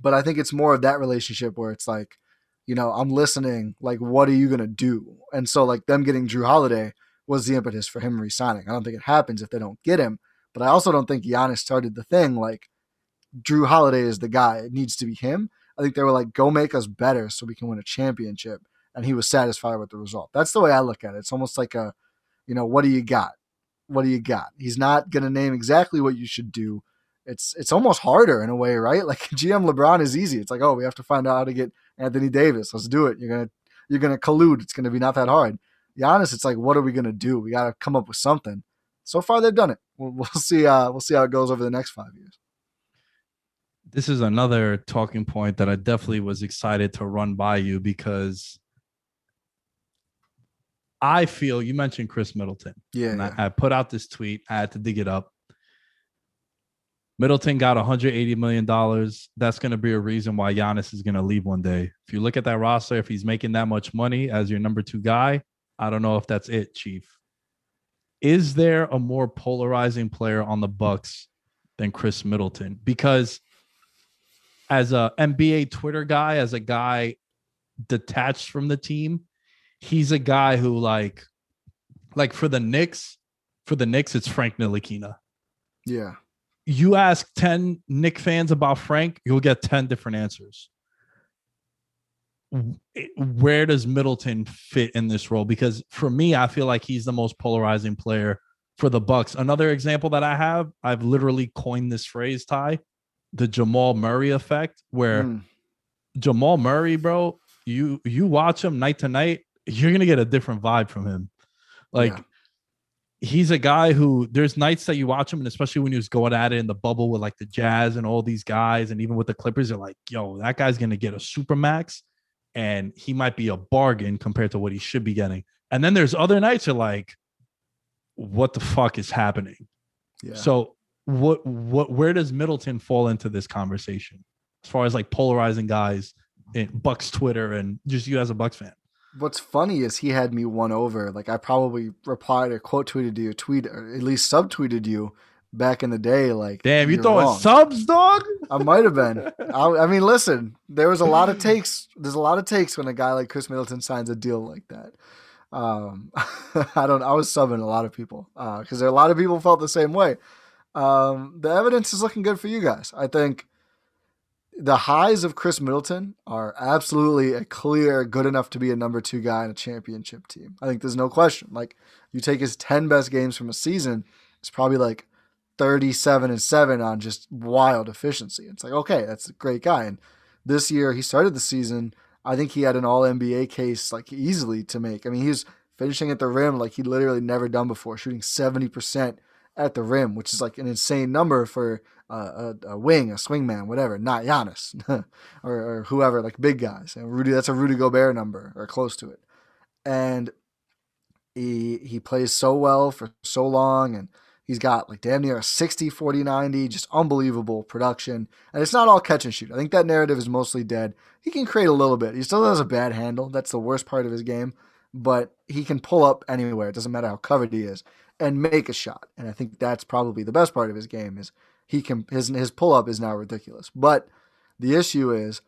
but I think it's more of that relationship where it's like, you know, I'm listening. Like, what are you gonna do? And so, like them getting Jrue Holiday was the impetus for him resigning. I don't think it happens if they don't get him, but I also don't think Giannis started the thing like Jrue Holiday is the guy. It needs to be him. I think they were like, go make us better so we can win a championship. And he was satisfied with the result. That's the way I look at it. It's almost like a, you know, what do you got? What do you got? He's not gonna name exactly what you should do. It's it's almost harder in a way, right? Like GM LeBron is easy. It's like, oh, we have to find out how to get Anthony Davis. Let's do it. You're gonna you're gonna collude. It's gonna be not that hard. Giannis, it's like, what are we gonna do? We gotta come up with something. So far, they've done it. We'll, we'll see. Uh, we'll see how it goes over the next five years. This is another talking point that I definitely was excited to run by you because I feel you mentioned Khris Middleton. Yeah, and yeah. I, I put out this tweet. I had to dig it up. Middleton got 180 million dollars. That's going to be a reason why Giannis is going to leave one day. If you look at that roster, if he's making that much money as your number two guy, I don't know if that's it, Chief. Is there a more polarizing player on the Bucks than Khris Middleton? Because as a NBA Twitter guy, as a guy detached from the team, he's a guy who like like for the Knicks, for the Knicks, it's Frank Ntilikina. yeah. You ask 10 Knick fans about Frank, you'll get 10 different answers. Where does Middleton fit in this role? Because for me, I feel like he's the most polarizing player for the Bucks. Another example that I have, I've literally coined this phrase, Ty, the Jamal Murray effect, where Mm. Jamal Murray, bro, you you watch him night to night, you're gonna get a different vibe from him. Like Yeah. he's a guy who there's nights that you watch him, and especially when he was going at it in the bubble with like the Jazz and all these guys, and even with the Clippers, you're like, yo, that guy's gonna get a super max, and he might be a bargain compared to what he should be getting. And then there's other nights you're like, what the fuck is happening? Yeah. So what what where does Middleton fall into this conversation as far as like polarizing guys in Bucks Twitter and just you as a Bucks fan? What's funny is he had me won over. Like I probably replied or quote tweeted you, tweet or at least subtweeted you back in the day. Like Damn, you throwing wrong. subs, dog? I might have been. I, I mean, listen, there was a lot of takes. There's a lot of takes when a guy like Khris Middleton signs a deal like that. Um, I don't. I was subbing a lot of people because there are a lot of people felt the same way. Um, the evidence is looking good for you guys. I think the highs of Khris Middleton are absolutely a clear good enough to be a number two guy in a championship team. I think there's no question. Like you take his ten best games from a season, it's probably like 37 and 7 on just wild efficiency. It's like, okay, that's a great guy. And this year he started the season, I think he had an all NBA case like easily to make. I mean, he was finishing at the rim like he'd literally never done before, shooting 70% at the rim, which is like an insane number for a, a wing, a swingman, whatever, not Giannis or, or whoever, like big guys. And Rudy, that's a Rudy Gobert number or close to it. And he he plays so well for so long and He's got like damn near a 60, 40, 90, just unbelievable production. And it's not all catch and shoot. I think that narrative is mostly dead. He can create a little bit. He still has a bad handle. That's the worst part of his game. But he can pull up anywhere. It doesn't matter how covered he is and make a shot. And I think that's probably the best part of his game is he can his his pull up is now ridiculous. But the issue is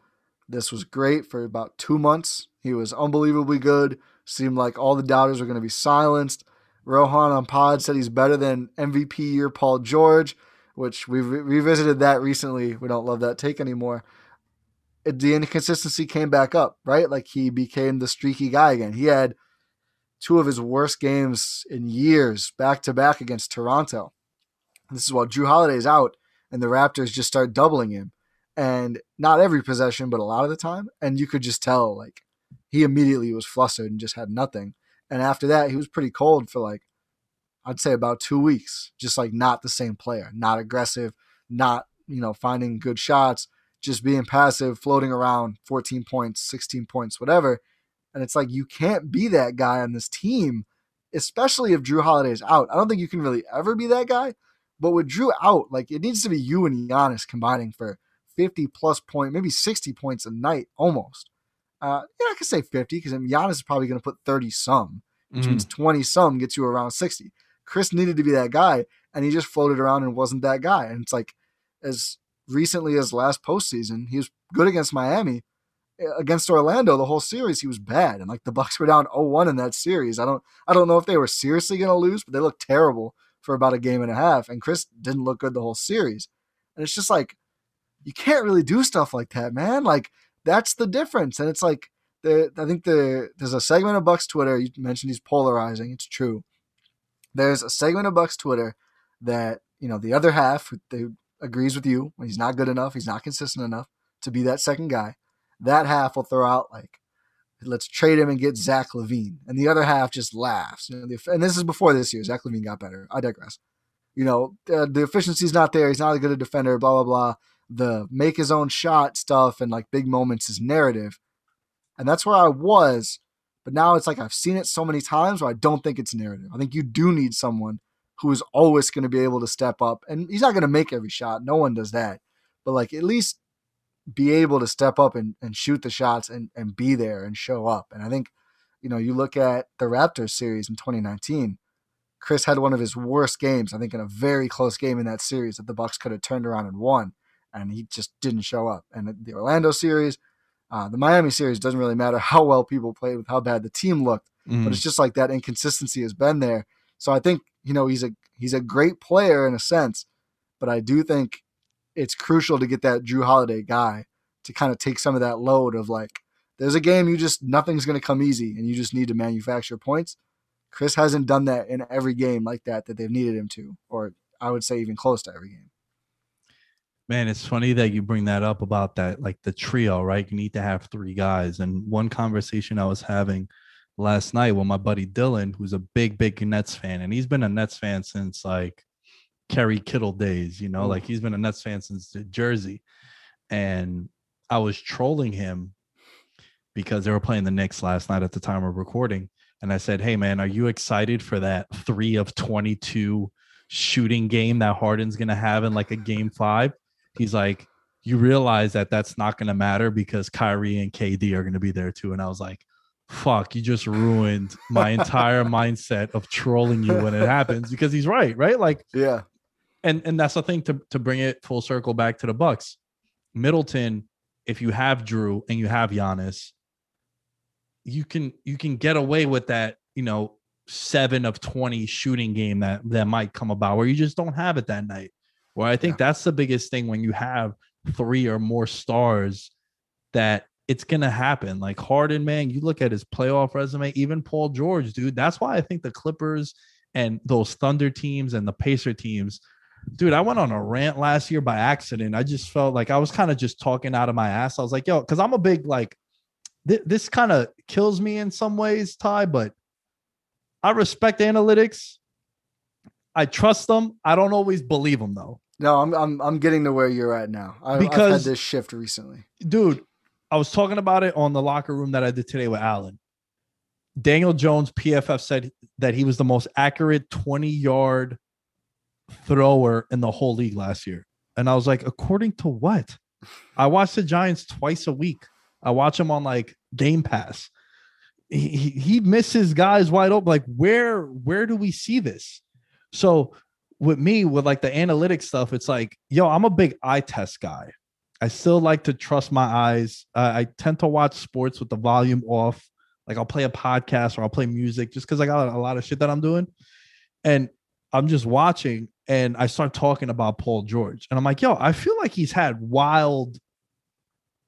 This was great for about two months. He was unbelievably good. Seemed like all the doubters were going to be silenced. Rohan on pod said he's better than MVP year Paul George, which we re- revisited that recently. We don't love that take anymore. The inconsistency came back up, right? Like he became the streaky guy again. He had two of his worst games in years back to back against Toronto. This is while Jrue Holiday's out and the Raptors just start doubling him. And not every possession, but a lot of the time. And you could just tell, like, he immediately was flustered and just had nothing. And after that, he was pretty cold for like, I'd say about two weeks, just like not the same player, not aggressive, not, you know, finding good shots, just being passive, floating around 14 points, 16 points, whatever. And it's like, you can't be that guy on this team, especially if Jrue Holiday is out. I don't think you can really ever be that guy. But with Jrue out, like it needs to be you and Giannis combining for 50 plus point, maybe 60 points a night almost. Uh, yeah, I could say 50 because Giannis is probably going to put 30 some, which mm. means 20 some gets you around 60. Khris needed to be that guy, and he just floated around and wasn't that guy. And it's like, as recently as last postseason, he was good against Miami. Against Orlando, the whole series he was bad, and like the Bucks were down 0-1 in that series. I don't, I don't know if they were seriously going to lose, but they looked terrible for about a game and a half, and Khris didn't look good the whole series. And it's just like you can't really do stuff like that, man. Like that's the difference. And it's like the I think the there's a segment of Bucks Twitter. You mentioned he's polarizing. It's true. There's a segment of Bucks Twitter that you know the other half they agrees with you. He's not good enough. He's not consistent enough to be that second guy. That half will throw out like, let's trade him and get Zach LaVine. and the other half just laughs. You know, the, and this is before this year. Zach LaVine got better. I digress. You know, uh, the efficiency's not there. He's not as good a defender. Blah blah blah the make his own shot stuff and like big moments is narrative. And that's where I was. But now it's like I've seen it so many times where I don't think it's narrative. I think you do need someone who is always going to be able to step up. And he's not going to make every shot. No one does that. But like at least be able to step up and, and shoot the shots and, and be there and show up. And I think, you know, you look at the Raptors series in 2019, Khris had one of his worst games, I think in a very close game in that series that the Bucks could have turned around and won and he just didn't show up. And the Orlando series, uh, the Miami series doesn't really matter how well people played with how bad the team looked, mm. but it's just like that inconsistency has been there. So I think you know he's a he's a great player in a sense, but I do think it's crucial to get that Jrue Holiday guy to kind of take some of that load of like there's a game you just nothing's going to come easy and you just need to manufacture points. Khris hasn't done that in every game like that that they've needed him to, or I would say even close to every game. Man, it's funny that you bring that up about that, like the trio, right? You need to have three guys. And one conversation I was having last night with my buddy Dylan, who's a big, big Nets fan, and he's been a Nets fan since like Kerry Kittle days, you know, mm. like he's been a Nets fan since Jersey. And I was trolling him because they were playing the Knicks last night at the time of recording. And I said, Hey, man, are you excited for that three of 22 shooting game that Harden's going to have in like a game five? he's like, you realize that that's not going to matter because Kyrie and KD are going to be there too. And I was like, fuck, you just ruined my entire mindset of trolling you when it happens because he's right, right? Like, yeah. And and that's the thing to to bring it full circle back to the Bucks. Middleton, if you have Jrue and you have Giannis, you can you can get away with that, you know, seven of 20 shooting game that that might come about where you just don't have it that night. Where I think yeah. that's the biggest thing when you have three or more stars that it's gonna happen. Like Harden, man, you look at his playoff resume, even Paul George, dude. That's why I think the Clippers and those Thunder teams and the Pacer teams, dude. I went on a rant last year by accident. I just felt like I was kind of just talking out of my ass. I was like, yo, because I'm a big like th- this kind of kills me in some ways, Ty, but I respect analytics. I trust them. I don't always believe them though. No, I'm I'm I'm getting to where you're at now. I, because I've had this shift recently, dude. I was talking about it on the locker room that I did today with Alan. Daniel Jones, PFF said that he was the most accurate 20 yard thrower in the whole league last year. And I was like, according to what? I watch the Giants twice a week. I watch them on like Game Pass. He, he misses guys wide open. Like, where where do we see this? So with me with like the analytics stuff, it's like, yo, I'm a big eye test guy. I still like to trust my eyes. Uh, I tend to watch sports with the volume off. Like I'll play a podcast or I'll play music just because I got a lot of shit that I'm doing. And I'm just watching and I start talking about Paul George. And I'm like, yo, I feel like he's had wild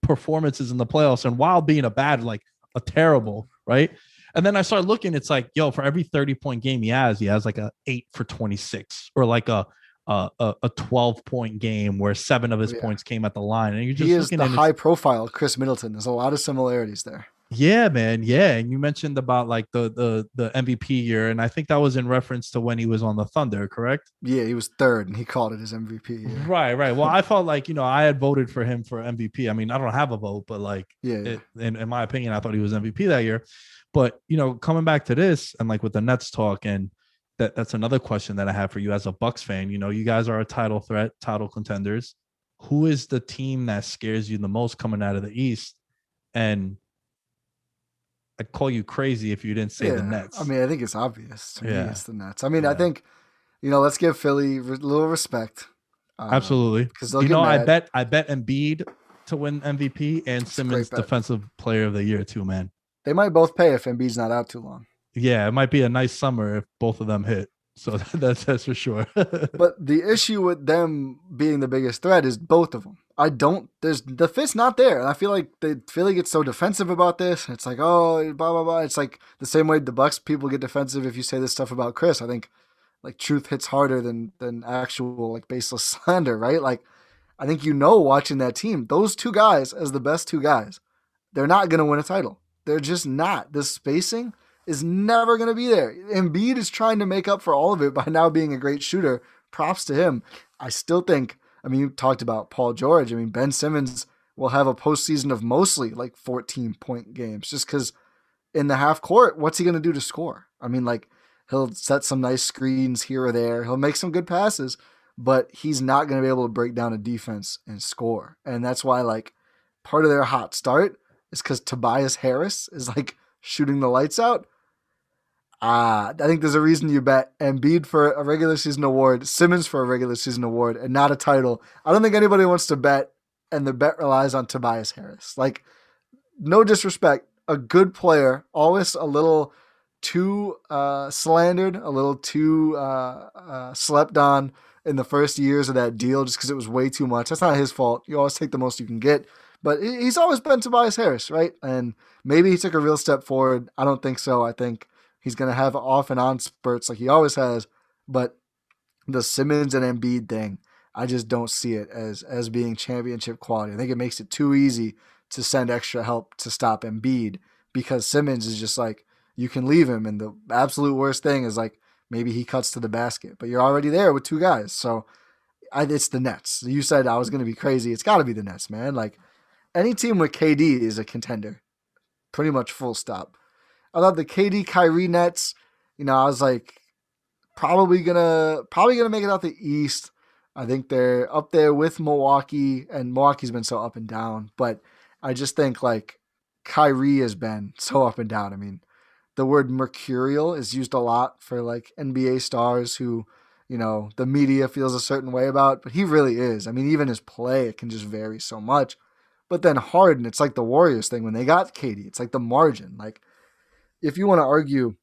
performances in the playoffs and while being a bad, like a terrible, right? And then I start looking, it's like, yo, for every 30 point game he has, he has like a eight for 26 or like a a, a 12 point game where seven of his yeah. points came at the line. And you're just he is the high profile Khris Middleton. There's a lot of similarities there. Yeah, man. Yeah. And you mentioned about like the the the MVP year, and I think that was in reference to when he was on the Thunder, correct? Yeah, he was third and he called it his MVP. Year. Right, right. Well, I felt like, you know, I had voted for him for MVP. I mean, I don't have a vote, but like yeah, yeah. It, in, in my opinion, I thought he was MVP that year. But you know, coming back to this and like with the Nets talk and that that's another question that I have for you as a Bucks fan. You know, you guys are a title threat, title contenders. Who is the team that scares you the most coming out of the East? And I'd call you crazy if you didn't say yeah, the Nets. I mean, I think it's obvious. To yeah. me, it's the Nets. I mean, yeah. I think, you know, let's give Philly a little respect. Uh, Absolutely. Because you know, I bet I bet Embiid to win MVP and Simmons Defensive Player of the Year too, man. They might both pay if Embiid's not out too long yeah, it might be a nice summer if both of them hit. So that's that's for sure. but the issue with them being the biggest threat is both of them. I don't. There's the fit's not there, and I feel like they Philly gets so defensive about this. It's like oh blah blah blah. It's like the same way the Bucks people get defensive if you say this stuff about Khris. I think like truth hits harder than than actual like baseless slander, right? Like I think you know watching that team, those two guys as the best two guys, they're not gonna win a title. They're just not. This spacing is never to be there. Embiid is trying to make up for all of it by now being a great shooter. Props to him. I still think, I mean, you talked about Paul George. I mean, Ben Simmons will have a postseason of mostly like 14 point games just because in the half court, what's he going to do to score? I mean, like, he'll set some nice screens here or there, he'll make some good passes, but he's not going to be able to break down a defense and score. And that's why, like, part of their hot start is because Tobias Harris is like shooting the lights out uh, I think there's a reason you bet Embiid for a regular season award, Simmons for a regular season award, and not a title. I don't think anybody wants to bet, and the bet relies on Tobias Harris. Like, no disrespect, a good player, always a little too uh, slandered, a little too uh, uh, slept on in the first years of that deal just because it was way too much. That's not his fault. You always take the most you can get. But he's always been Tobias Harris, right? And maybe he took a real step forward. I don't think so. I think He's going to have off and on spurts like he always has, but the Simmons and Embiid thing, I just don't see it as as being championship quality. I think it makes it too easy to send extra help to stop Embiid because Simmons is just like you can leave him, and the absolute worst thing is like maybe he cuts to the basket, but you're already there with two guys, so I, it's the Nets. You said I was going to be crazy. It's got to be the Nets, man. Like any team with KD is a contender, pretty much full stop. I thought the KD Kyrie Nets, you know, I was like probably gonna probably gonna make it out the East. I think they're up there with Milwaukee, and Milwaukee's been so up and down. But I just think like Kyrie has been so up and down. I mean, the word mercurial is used a lot for like NBA stars who, you know, the media feels a certain way about, but he really is. I mean, even his play, it can just vary so much. But then Harden, it's like the Warriors thing when they got KD. It's like the margin. Like if you want to argue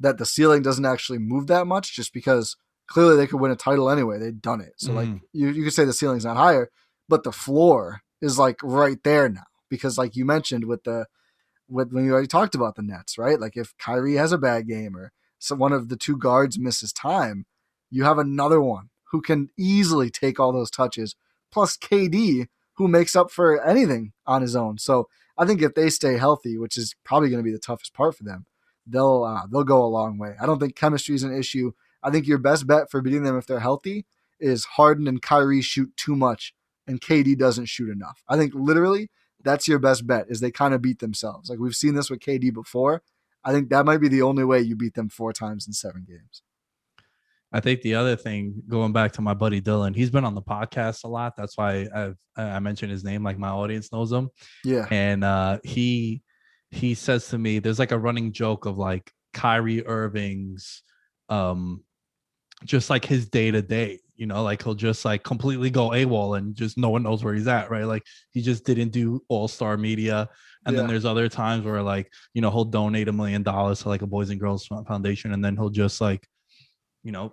that the ceiling doesn't actually move that much, just because clearly they could win a title anyway, they'd done it. So mm. like you, you could say the ceiling's not higher, but the floor is like right there now because like you mentioned with the with when you already talked about the Nets, right? Like if Kyrie has a bad game or so one of the two guards misses time, you have another one who can easily take all those touches, plus KD who makes up for anything on his own. So I think if they stay healthy, which is probably going to be the toughest part for them, they'll uh, they'll go a long way. I don't think chemistry is an issue. I think your best bet for beating them if they're healthy is Harden and Kyrie shoot too much and KD doesn't shoot enough. I think literally that's your best bet is they kind of beat themselves. Like we've seen this with KD before. I think that might be the only way you beat them four times in seven games. I think the other thing, going back to my buddy Dylan, he's been on the podcast a lot. That's why I've I mentioned his name, like my audience knows him. Yeah. And uh, he he says to me, there's like a running joke of like Kyrie Irving's, um, just like his day to day. You know, like he'll just like completely go AWOL and just no one knows where he's at, right? Like he just didn't do all star media. And then there's other times where like, you know, he'll donate a million dollars to like a Boys and Girls Foundation and then he'll just like, you know,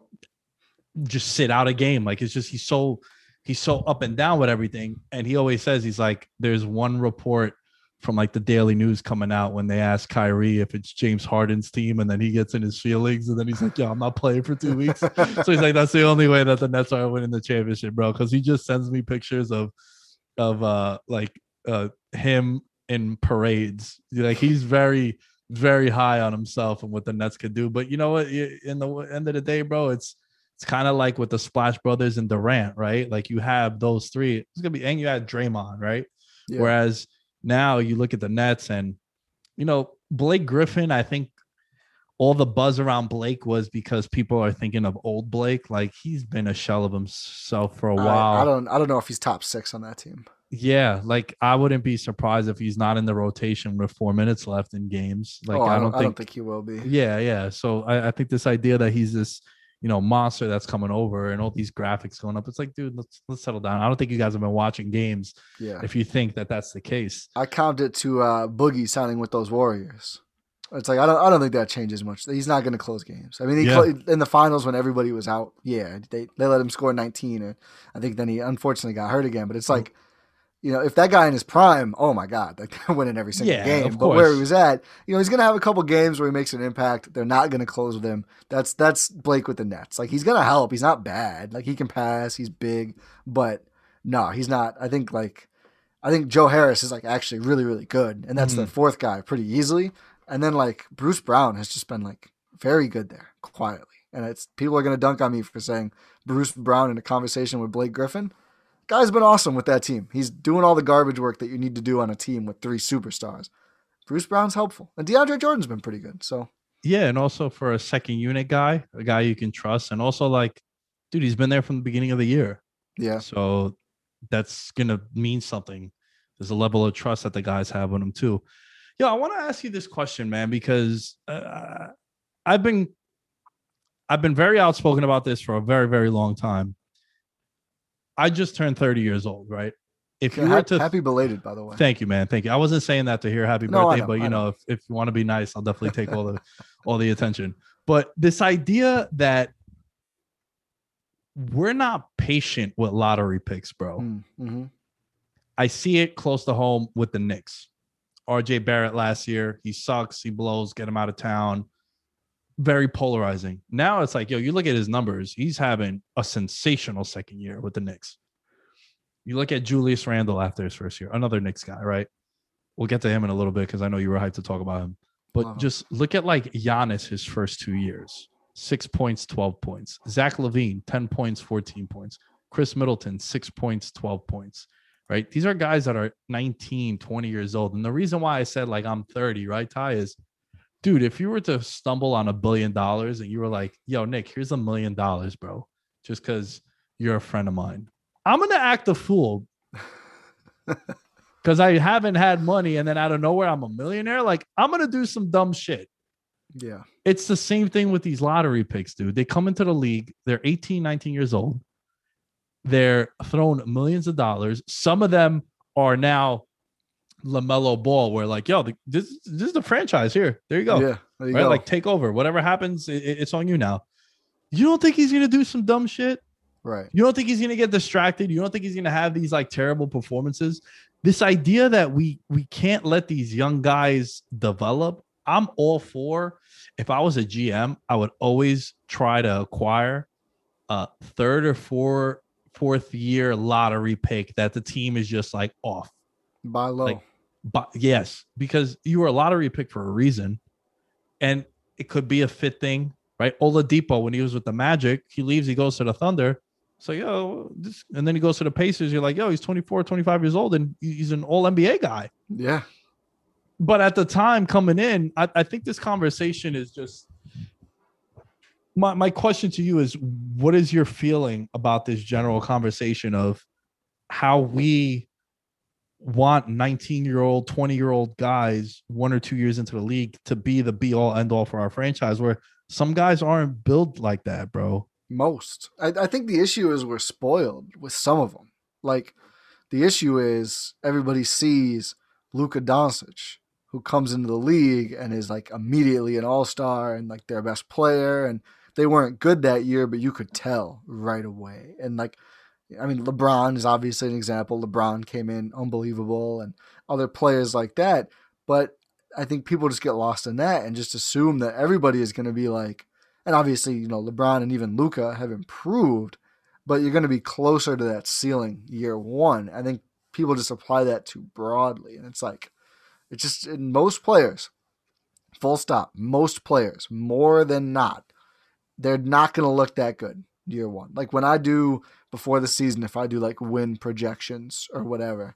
just sit out a game. Like it's just he's so he's so up and down with everything. And he always says he's like, there's one report from like the Daily News coming out when they ask Kyrie if it's James Harden's team, and then he gets in his feelings, and then he's like, "Yo, I'm not playing for two weeks." so he's like, "That's the only way that the Nets are winning the championship, bro." Because he just sends me pictures of of uh like uh him in parades. Like he's very very high on himself and what the Nets could do. But you know what? In the end of the day, bro, it's it's kind of like with the Splash Brothers and Durant, right? Like you have those three. It's gonna be and you had Draymond, right? Yeah. Whereas now you look at the Nets and you know Blake Griffin. I think all the buzz around Blake was because people are thinking of old Blake. Like he's been a shell of himself for a I- while. I, don't I don't know if he's top six on that team. Yeah, like I wouldn't be surprised if he's not in the rotation with four minutes left in games. Like oh, I, I, don't don't, I don't think, think he will be. Yeah, yeah. So I, I think this idea that he's this, you know, monster that's coming over and all these graphics going up. It's like, dude, let's let's settle down. I don't think you guys have been watching games Yeah. if you think that that's the case. I count it to uh, Boogie signing with those Warriors. It's like I don't I don't think that changes much. He's not going to close games. I mean, he Yeah. clo- in the finals when everybody was out, yeah, they they let him score 19, and I think then he unfortunately got hurt again. But it's like, you know, if that guy in his prime, oh my god, like they're winning every single Yeah, game. But where he was at, you know, he's going to have a couple games where he makes an impact. They're not going to close with him. That's that's Blake with the Nets. Like he's going to help. He's not bad. Like he can pass. He's big, but no, he's not. I think like. I think Joe Harris is like actually really, really good, and that's the Mhm. fourth guy pretty easily. And then like Bruce Brown has just been like very good there quietly, and it's people are gonna dunk on me for saying Bruce Brown in a conversation with Blake Griffin. Guy's been awesome with that team. He's doing all the garbage work that you need to do on a team with three superstars. Bruce Brown's helpful, and DeAndre Jordan's been pretty good. So Yeah, and also for a second unit guy, a guy you can trust, and also like, dude, he's been there from the beginning of the year. yeah, So that's gonna mean something. There's a level of trust that the guys have on him too. Yo, I want to ask you this question, man, because uh, I've been I've been very outspoken about this for a very, very long time. I just turned 30 years old, right? If you Yeah, were to happy belated by the way. Thank you, man. Thank you. I wasn't saying that to hear happy No, birthday, know, but you know, know. if, if you want to be nice, I'll definitely take all the all the attention. But this idea that we're not patient with lottery picks, bro. Mm-hmm. I see it close to home with the Knicks. RJ Barrett last year, he sucks, he blows, get him out of town. Very polarizing. Now it's like, yo, you look at his numbers, he's having a sensational second year with the Knicks. You look at Julius Randle after his first year, another Knicks guy, right? We'll get to him in a little bit because I know you were hyped to talk about him. But just look at like Giannis his first two years six points, 12 points. Zach LaVine, 10 points, 14 points. Khris Middleton, six points, 12 points. Right. These are guys that are 19, 20 years old. And the reason why I said like I'm 30, right, Ty, is dude, if you were to stumble on a billion dollars and you were like, yo, Nick, here's a million dollars, bro, just because you're a friend of mine, I'm going to act a fool because I haven't had money. And then out of nowhere, I'm a millionaire. Like, I'm going to do some dumb shit. Yeah, It's the same thing with these lottery picks, dude. They come into the league, they're 18, 19 years old. They're thrown millions of dollars. Some of them are now LaMelo Ball, where like, yo, the- this, this is the franchise here. There you go. yeah. You right? go. Like, take over. Whatever happens, i- i- it's on you now. You don't think he's going to do some dumb shit? right. You don't think he's gonna get distracted? You don't think he's gonna have these like terrible performances? This idea that we we can't let these young guys develop, I'm all for. If I was a GM, I would always try to acquire a third or four fourth year lottery pick that the team is just like off. Buy low. Like, But yes, because you were a lottery pick for a reason, and it could be a fit thing, right? Oladipo, when he was with the Magic, he leaves, he goes to the Thunder. So yo, this, and then he goes to the Pacers. You're like, yo, he's 24, 25 years old, and he's an All NBA guy. yeah, But at the time coming in, I, I think this conversation is just. My my question to you is, what is your feeling about this general conversation of how we want 19 year old 20 year old guys one or two years into the league to be the be all end all for our franchise where some guys aren't built like that bro Most. I, I think the issue is we're spoiled with some of them. Like the issue is everybody sees Luka Doncic, who comes into the league and is like immediately an all star and like their best player. And they weren't good that year, but you could tell right away. And like, I mean, LeBron is obviously an example. LeBron came in unbelievable and other players like that. But I think people just get lost in that and just assume that everybody is going to be like, and obviously, you know, LeBron and even Luka have improved, but you're going to be closer to that ceiling year one. I think people just apply that too broadly. And it's like, it's just in most players, full stop, most players, more than not, they're not going to look that good year one. Like when I do before the season, if I do like win projections or whatever,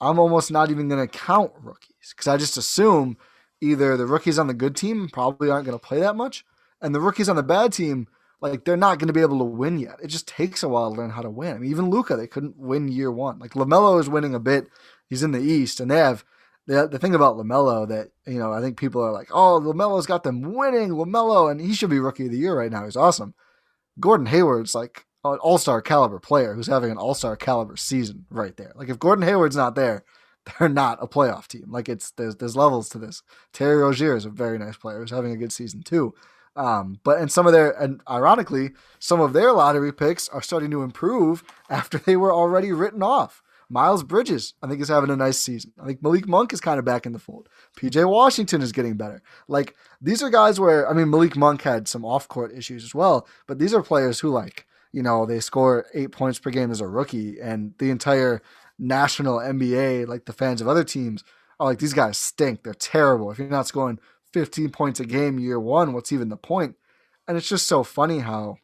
I'm almost not even going to count rookies because I just assume either the rookies on the good team probably aren't going to play that much, and the rookies on the bad team, like they're not going to be able to win yet. It just takes a while to learn how to win. I mean, even Luka, they couldn't win year one. Like Lamelo is winning a bit. He's in the East, and they have the the thing about Lamelo that you know I think people are like, oh, Lamelo's got them winning. Lamelo, and he should be rookie of the year right now. He's awesome. Gordon Hayward's like an all star caliber player who's having an all star caliber season right there. Like if Gordon Hayward's not there, they're not a playoff team. Like it's there's there's levels to this. Terry Rozier is a very nice player who's having a good season too. Um, but and some of their and ironically, some of their lottery picks are starting to improve after they were already written off. Miles Bridges, I think, is having a nice season. I think Malik Monk is kind of back in the fold. PJ Washington is getting better. Like these are guys where I mean Malik Monk had some off court issues as well, but these are players who like you know they score eight points per game as a rookie, and the entire national NBA, like the fans of other teams, are like these guys stink. They're terrible. If you're not scoring 15 points a game year one, what's even the point? And it's just so funny how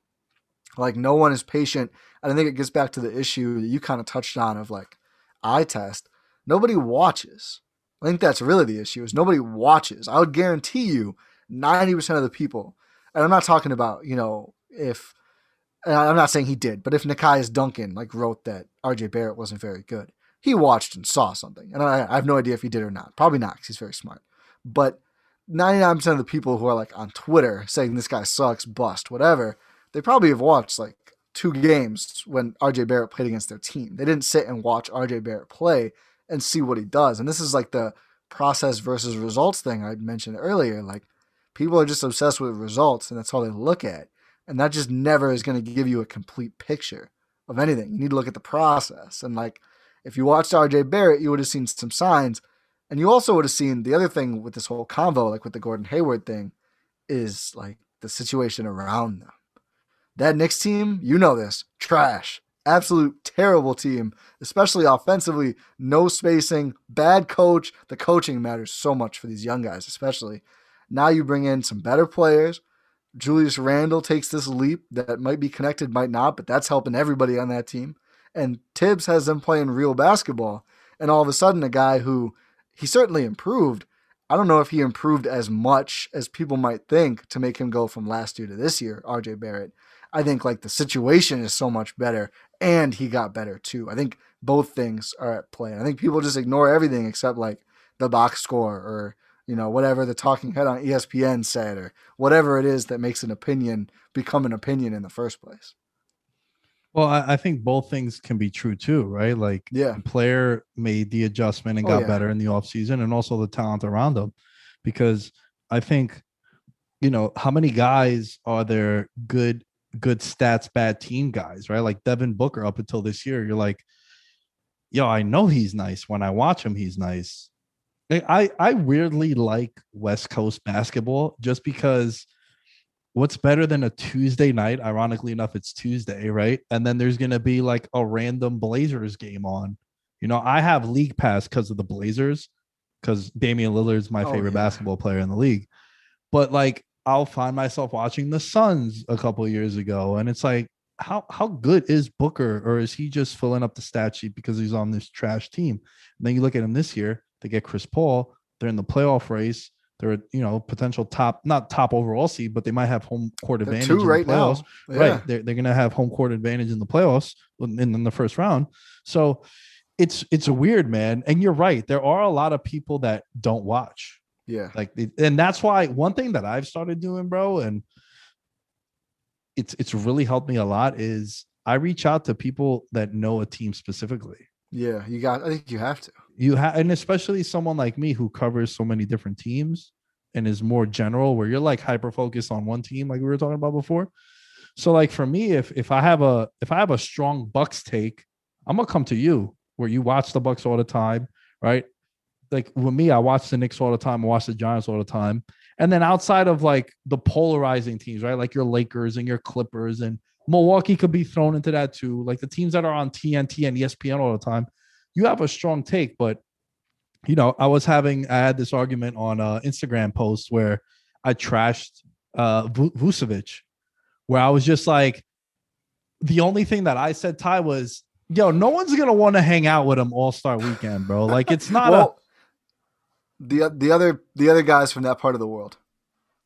like no one is patient. And I think it gets back to the issue that you kind of touched on of like eye test. Nobody watches. I think that's really the issue is nobody watches. I would guarantee you 90% of the people, and I'm not talking about, you know, if I'm not saying he did, but if Nekias Duncan like wrote that RJ Barrett wasn't very good, he watched and saw something. And I, I have no idea if he did or not. Probably not because he's very smart. But 99% of the people who are like on Twitter saying this guy sucks, bust, whatever, they probably have watched like two games when RJ Barrett played against their team. They didn't sit and watch RJ Barrett play and see what he does. And this is like the process versus results thing I mentioned earlier. Like people are just obsessed with results and that's all they look at. And that just never is going to give you a complete picture of anything. You need to look at the process. And like if you watched RJ Barrett, you would have seen some signs. And you also would have seen the other thing with this whole convo, like with the Gordon Hayward thing, is like the situation around them. That Knicks team, you know this, trash. Absolute terrible team, especially offensively. No spacing, bad coach. The coaching matters so much for these young guys, especially. Now you bring in some better players. Julius Randle takes this leap that might be connected, might not, but that's helping everybody on that team. And Thibs has them playing real basketball. And all of a sudden, a guy who he certainly improved. I don't know if he improved as much as people might think to make him go from last year to this year, RJ Barrett. I think like the situation is so much better and he got better too. I think both things are at play. I think people just ignore everything except like the box score or you know whatever the talking head on ESPN said or whatever it is that makes an opinion become an opinion in the first place. Well, I, I think both things can be true too, right? Like Yeah. the player made the adjustment and Oh, got yeah. better in the offseason and also the talent around them. Because I think, you know, how many guys are there good, good stats, bad team guys, right? Like Devin Booker up until this year, you're like, yo, I know he's nice. When I watch him, he's nice. I I weirdly like West Coast basketball just because what's better than a Tuesday night? Ironically enough, it's Tuesday, right? And then there's gonna be like a random Blazers game on. You know, I have league pass because of the Blazers, because Damian Lillard's my Oh, favorite yeah. basketball player in the league. But like I'll find myself watching the Suns a couple of years ago, and it's like, how how good is Booker, or is he just filling up the stat sheet because he's on this trash team? And then you look at him this year, they get Chris Paul, they're in the playoff race. They're a, you know potential top, not top overall seed, but they might have home court They're advantage two in right the playoffs. now. Yeah. Right, they're they're gonna have home court advantage in the playoffs in, in the first round. So it's it's a weird man, and you're right. There are a lot of people that don't watch. Yeah. Like, and that's why one thing that I've started doing, bro, and it's it's really helped me a lot is I reach out to people that know a team specifically. Yeah, you got. I think you have to. You have, and especially someone like me who covers so many different teams and is more general, where you're like hyper focused on one team, like we were talking about before. So, like for me, if if I have a if I have a strong Bucks take, I'm gonna come to you where you watch the Bucks all the time, right? Like with me, I watch the Knicks all the time, I watch the Giants all the time. And then outside of like the polarizing teams, right? Like your Lakers and your Clippers and Milwaukee could be thrown into that too. Like the teams that are on TNT and ESPN all the time, you have a strong take. But you know, I was having I had this argument on uh Instagram post where I trashed uh Vucevic, where I was just like, the only thing that I said, Ty, was, yo, no one's gonna want to hang out with him all star weekend, bro. Like it's not well, a the the other the other guys from that part of the world.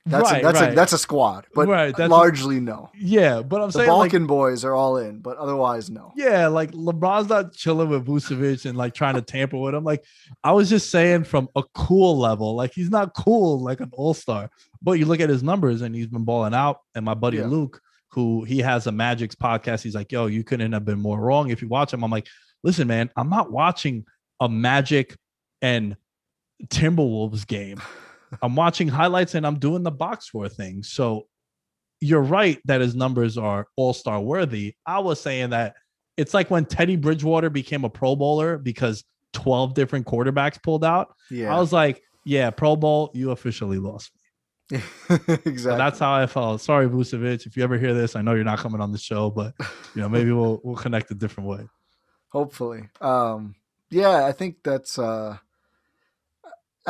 That's right, a, that's right. a that's a squad, but Right, largely no. yeah, but I'm The saying like Balkan boys are all in, but otherwise no. Yeah, like LeBron's not chilling with Vucevic and like trying to tamper with him. Like I was just saying from a cool level, like he's not cool like an all-star. But you look at his numbers and he's been balling out. And my buddy Yeah. Luke, who he has a Magic's podcast, he's like, yo, you couldn't have been more wrong if you watch him. I'm like, listen, man, I'm not watching a Magic and Timberwolves game. I'm watching highlights and I'm doing the box score thing. So you're right that his numbers are all-star worthy. I was saying that it's like when Teddy Bridgewater became a Pro Bowler because 12 different quarterbacks pulled out. Yeah, I was like, yeah, Pro Bowl, you officially lost me. exactly. So that's how I felt. Sorry, Vucevic. If you ever hear this, I know you're not coming on the show, but you know, maybe we'll we'll connect a different way. Hopefully. Um, yeah, I think that's. Uh,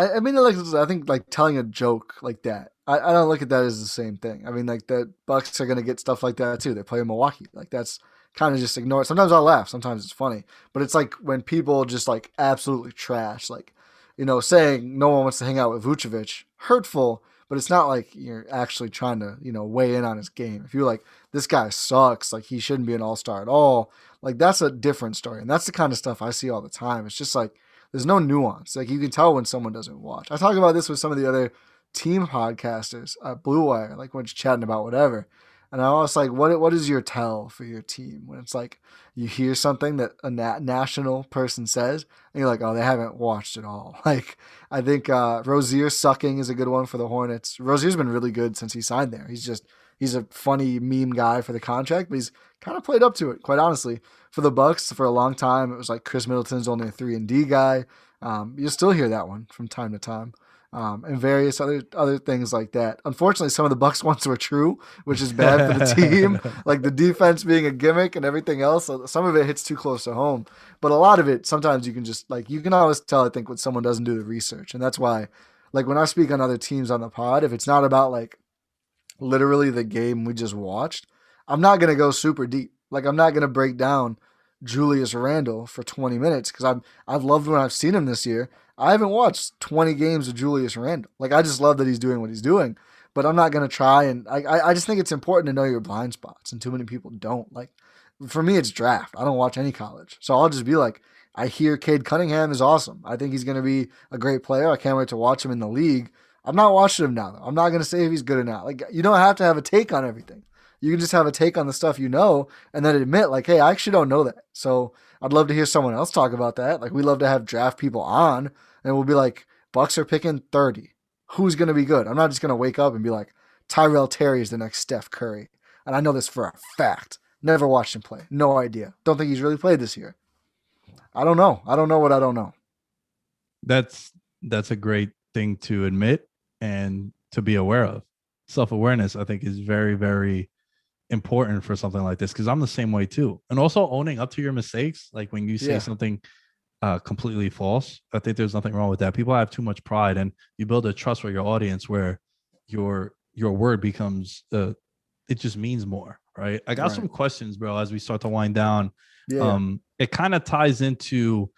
I, I mean, like I think like telling a joke like that. I, I don't look at that as the same thing. I mean, like the Bucks are gonna get stuff like that too. They play in Milwaukee. Like that's kind of just ignore it. Sometimes I'll laugh. Sometimes it's funny. But it's like when people just like absolutely trash, like you know, saying no one wants to hang out with Vucevic, hurtful. But it's not like you're actually trying to, you know, weigh in on his game. If you're like, this guy sucks, like he shouldn't be an all star at all, like that's a different story. And that's the kind of stuff I see all the time. It's just like there's no nuance. Like you can tell when someone doesn't watch. I talk about this with some of the other team podcasters at Blue Wire, like when it's chatting about whatever. And I was like, what what is your tell for your team when it's like you hear something that a na- national person says and you're like, oh, they haven't watched it all. Like I think uh, Rozier sucking is a good one for the Hornets. Rozier's been really good since he signed there. He's just he's a funny meme guy for the contract, but he's kind of played up to it, quite honestly. For the Bucks, for a long time, it was like Khris Middleton's only a three and D guy. Um, you'll still hear that one from time to time, um, and various other other things like that. Unfortunately, some of the Bucks ones were true, which is bad for the team. like the defense being a gimmick and everything else. Some of it hits too close to home, but a lot of it sometimes you can just like you can always tell. I think when someone doesn't do the research, and that's why, like when I speak on other teams on the pod, if it's not about like literally the game we just watched, I'm not gonna go super deep. Like I'm not gonna break down Julius Randle for 20 minutes because I've I've loved when I've seen him this year. I haven't watched 20 games of Julius Randle. Like I just love that he's doing what he's doing, but I'm not gonna try and I I just think it's important to know your blind spots, and too many people don't. Like for me, it's draft. I don't watch any college, so I'll just be like. I hear Cade Cunningham is awesome. I think he's to be a great player. I can't wait to watch him in the league. I'm not watching him now, though. I'm not to say if he's good or not. Like, you don't have to have a take on everything. You can just have a take on the stuff you know and then admit, like, hey, I actually don't know that. So I'd love to hear someone else talk about that. Like, we love to have draft people on and we'll be like, Bucks are picking 30. Who's going to be good? I'm not just going to wake up and be like, Tyrell Terry is the next Steph Curry. And I know this for a fact. Never watched him play. No idea. Don't think he's really played this year. I don't know. I don't know what I don't know. That's that's a great thing to admit and to be aware of. Self-awareness, I think, is very, very important for something like this because I'm the same way too. And also owning up to your mistakes, like when you say Yeah. something uh, completely false, I think there's nothing wrong with that. People have too much pride, and you build a trust with your audience where your your word becomes uh, it just means more, right? I got Right. some questions, bro, as we start to wind down Yeah. um it kind of ties into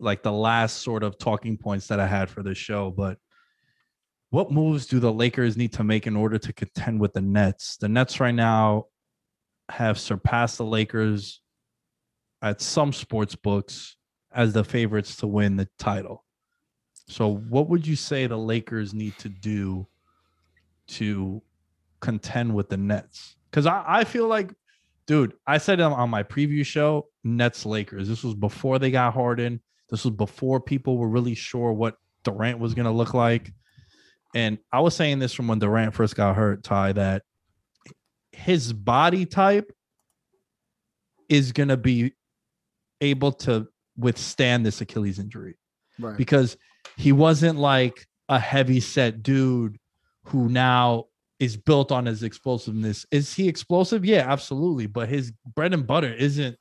like the last sort of talking points that i had for this show but what moves do the lakers need to make in order to contend with the nets the nets right now have surpassed the lakers at some sports books as the favorites to win the title so what would you say the lakers need to do to contend with the nets Because I, I feel like, dude, I said on my preview show, Nets Lakers. This was before they got Harden. This was before people were really sure what Durant was going to look like. And I was saying this from when Durant first got hurt, Ty, that his body type is going to be able to withstand this Achilles injury. Right. Because he wasn't like a heavy set dude who now is built on his explosiveness. Is he explosive? Yeah, absolutely. But his bread and butter isn't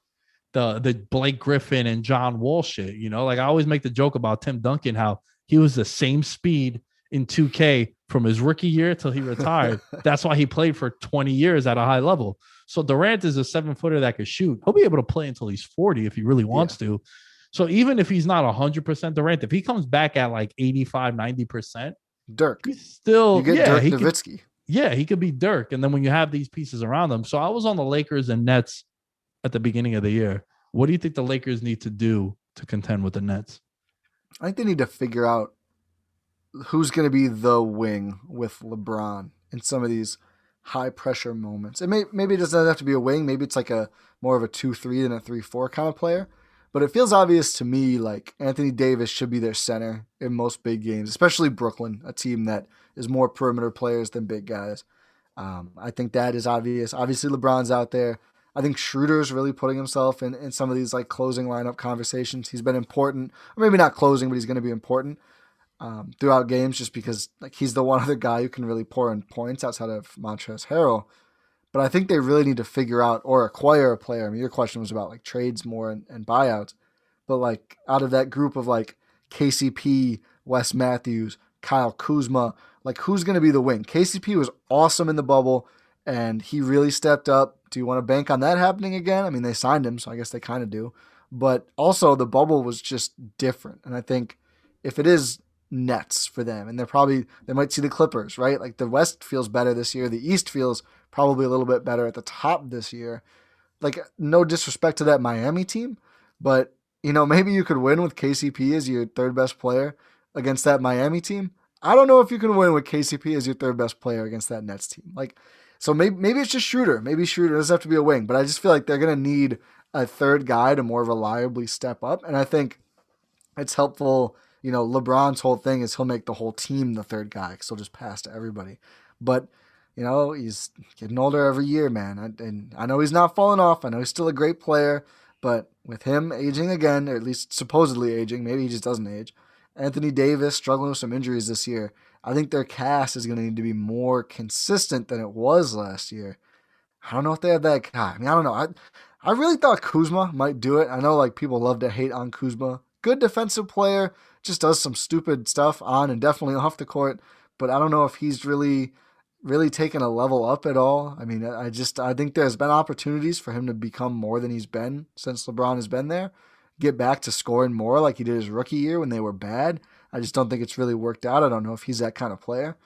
the the Blake Griffin and John Wall shit. You know, like I always make the joke about Tim Duncan, how he was the same speed in 2K from his rookie year till he retired. That's why he played for 20 years at a high level. So Durant is a seven footer that could shoot. He'll be able to play until he's 40 if he really wants yeah. to. So even if he's not 100% Durant, if he comes back at like 85, 90%, Dirk. He's still, yeah, Dirk he Nowitzki. Could, yeah, he could be Dirk. And then when you have these pieces around them. So I was on the Lakers and Nets at the beginning of the year. What do you think the Lakers need to do to contend with the Nets? I think they need to figure out who's going to be the wing with LeBron in some of these high pressure moments. It may maybe it doesn't have to be a wing. Maybe it's like a more of a two three than a three four kind of player. But it feels obvious to me like Anthony Davis should be their center in most big games, especially Brooklyn, a team that is more perimeter players than big guys. Um, I think that is obvious. Obviously, LeBron's out there. I think Schroeder's really putting himself in, in some of these like closing lineup conversations. He's been important, or maybe not closing, but he's going to be important um, throughout games just because like he's the one other guy who can really pour in points outside of Montrezl Harrell. But I think they really need to figure out or acquire a player. I mean, your question was about like trades more and, and buyouts, but like out of that group of like KCP, Wes Matthews, Kyle Kuzma, like who's going to be the wing? KCP was awesome in the bubble and he really stepped up. Do you want to bank on that happening again? I mean, they signed him, so I guess they kind of do. But also, the bubble was just different. And I think if it is Nets for them, and they're probably they might see the Clippers, right? Like the West feels better this year, the East feels probably a little bit better at the top this year. Like no disrespect to that Miami team, but you know maybe you could win with KCP as your third best player against that Miami team. I don't know if you can win with KCP as your third best player against that Nets team. Like so maybe maybe it's just Schroeder. Maybe Schroeder doesn't have to be a wing, but I just feel like they're gonna need a third guy to more reliably step up, and I think it's helpful you know, LeBron's whole thing is he'll make the whole team the third guy because he'll just pass to everybody. But you know, he's getting older every year, man. And I know he's not falling off. I know he's still a great player, but with him aging again, or at least supposedly aging, maybe he just doesn't age. Anthony Davis struggling with some injuries this year. I think their cast is going to need to be more consistent than it was last year. I don't know if they have that guy. I mean, I don't know. I I really thought Kuzma might do it. I know like people love to hate on Kuzma. Good defensive player, just does some stupid stuff on and definitely off the court. But I don't know if he's really, really taken a level up at all. I mean, I just I think there's been opportunities for him to become more than he's been since LeBron has been there. Get back to scoring more like he did his rookie year when they were bad. I just don't think it's really worked out. I don't know if he's that kind of player.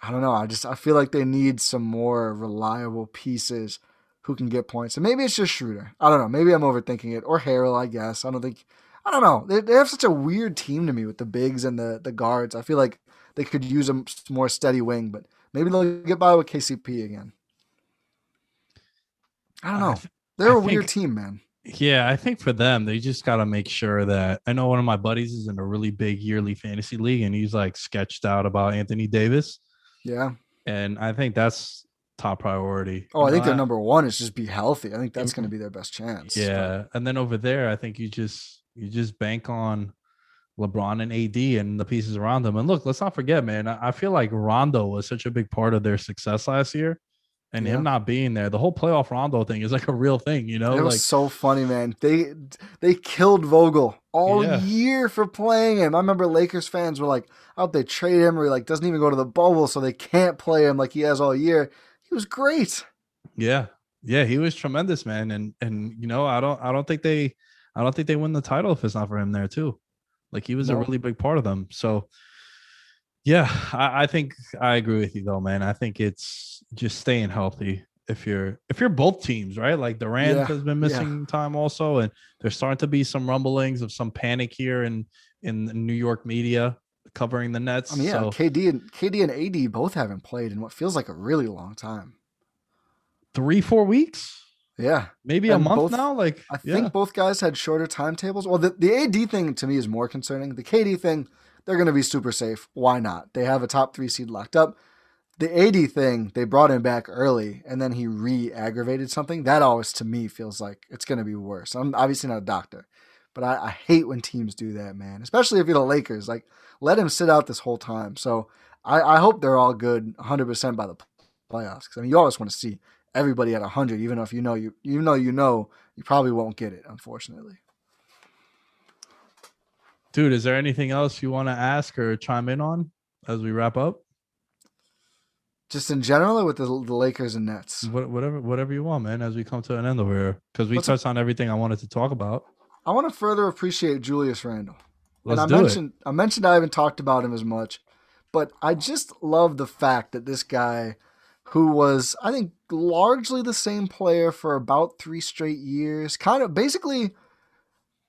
I don't know. I just I feel like they need some more reliable pieces who can get points. And maybe it's just Schroeder. I don't know. Maybe I'm overthinking it. Or Harrell, I guess. I don't think I don't know. They, they have such a weird team to me with the bigs and the the guards. I feel like they could use a more steady wing, but maybe they'll get by with KCP again. I don't know. They're I a think, weird team, man. Yeah, I think for them, they just got to make sure that I know one of my buddies is in a really big yearly fantasy league and he's like sketched out about Anthony Davis. Yeah. And I think that's top priority. Oh, I think their number one is just be healthy. I think that's mm-hmm. going to be their best chance. Yeah. But. And then over there, I think you just you just bank on LeBron and AD and the pieces around them. And look, let's not forget, man. I feel like Rondo was such a big part of their success last year. And yeah. him not being there, the whole playoff Rondo thing is like a real thing, you know. It was so funny, man. They they killed Vogel all yeah. year for playing him. I remember Lakers fans were like, "Out they trade him, or he like doesn't even go to the bubble, so they can't play him like he has all year." He was great. Yeah, yeah, he was tremendous, man. And and you know, I don't I don't think they I don't think they win the title if it's not for him there too. Like he was no. a really big part of them. So yeah, I, I, think I agree with you though, man. I think it's just staying healthy if you're if you're both teams, right? Like Durant yeah. has been missing yeah. time also, and there's starting to be some rumblings of some panic here in in New York media covering the Nets. I mean, yeah, so. KD and KD and AD both haven't played in what feels like a really long time. three, four weeks, Yeah. maybe a month both- now. Like, I yeah. think both guys had shorter timetables. Well, the, the AD thing to me is more concerning. The KD thing, they're going to be super safe. Why not? They have a top three seed locked up. The AD thing, they brought him back early and then he re aggravated something. That always, to me, feels like it's going to be worse. I'm obviously not a doctor, but I, I hate when teams do that, man, especially if you're the Lakers. Like, let him sit out this whole time. So I, I hope they're all good 100% by the playoffs. Because, I mean, you always want to see everybody at 100, even if you know you, even though you know you probably won't get it, unfortunately. dude, is there anything else you want to ask or chime in on as we wrap up? Just in general, or with the, the Lakers and Nets. What, whatever, whatever you want, man. As we come to an end over here, because we Let's- touched on everything I wanted to talk about. I want to further appreciate Julius Randle. Let's and I do mentioned I mentioned I haven't talked about him as much, but I just love the fact that this guy, who was I think largely the same player for about three straight years, kind of basically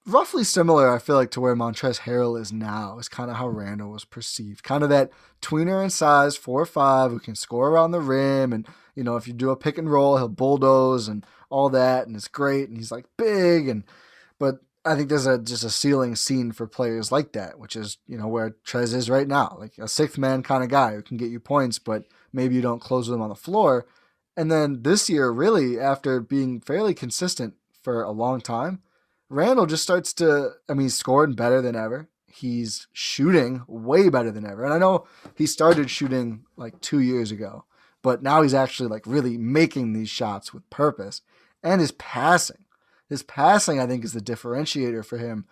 roughly similar, I feel like, to where Montrezl Harrell is now, is kind of how Randle was perceived. Kind of that tweener in size, four or five, who can score around the rim. And, you know, if you do a pick and roll, he'll bulldoze and all that. And it's great. And he's like big. And, but I think there's a just a ceiling scene for players like that, which is, you know, where Trez is right now. Like a sixth man kind of guy who can get you points, but maybe you don't close with him on the floor. And then this year, really, after being fairly consistent for a long time, Randle just starts to, I mean, he's scoring better than ever. He's shooting way better than ever. And I know he started shooting like two years ago, but now he's actually like really making these shots with purpose. And his passing, his passing, I think, is the differentiator for him.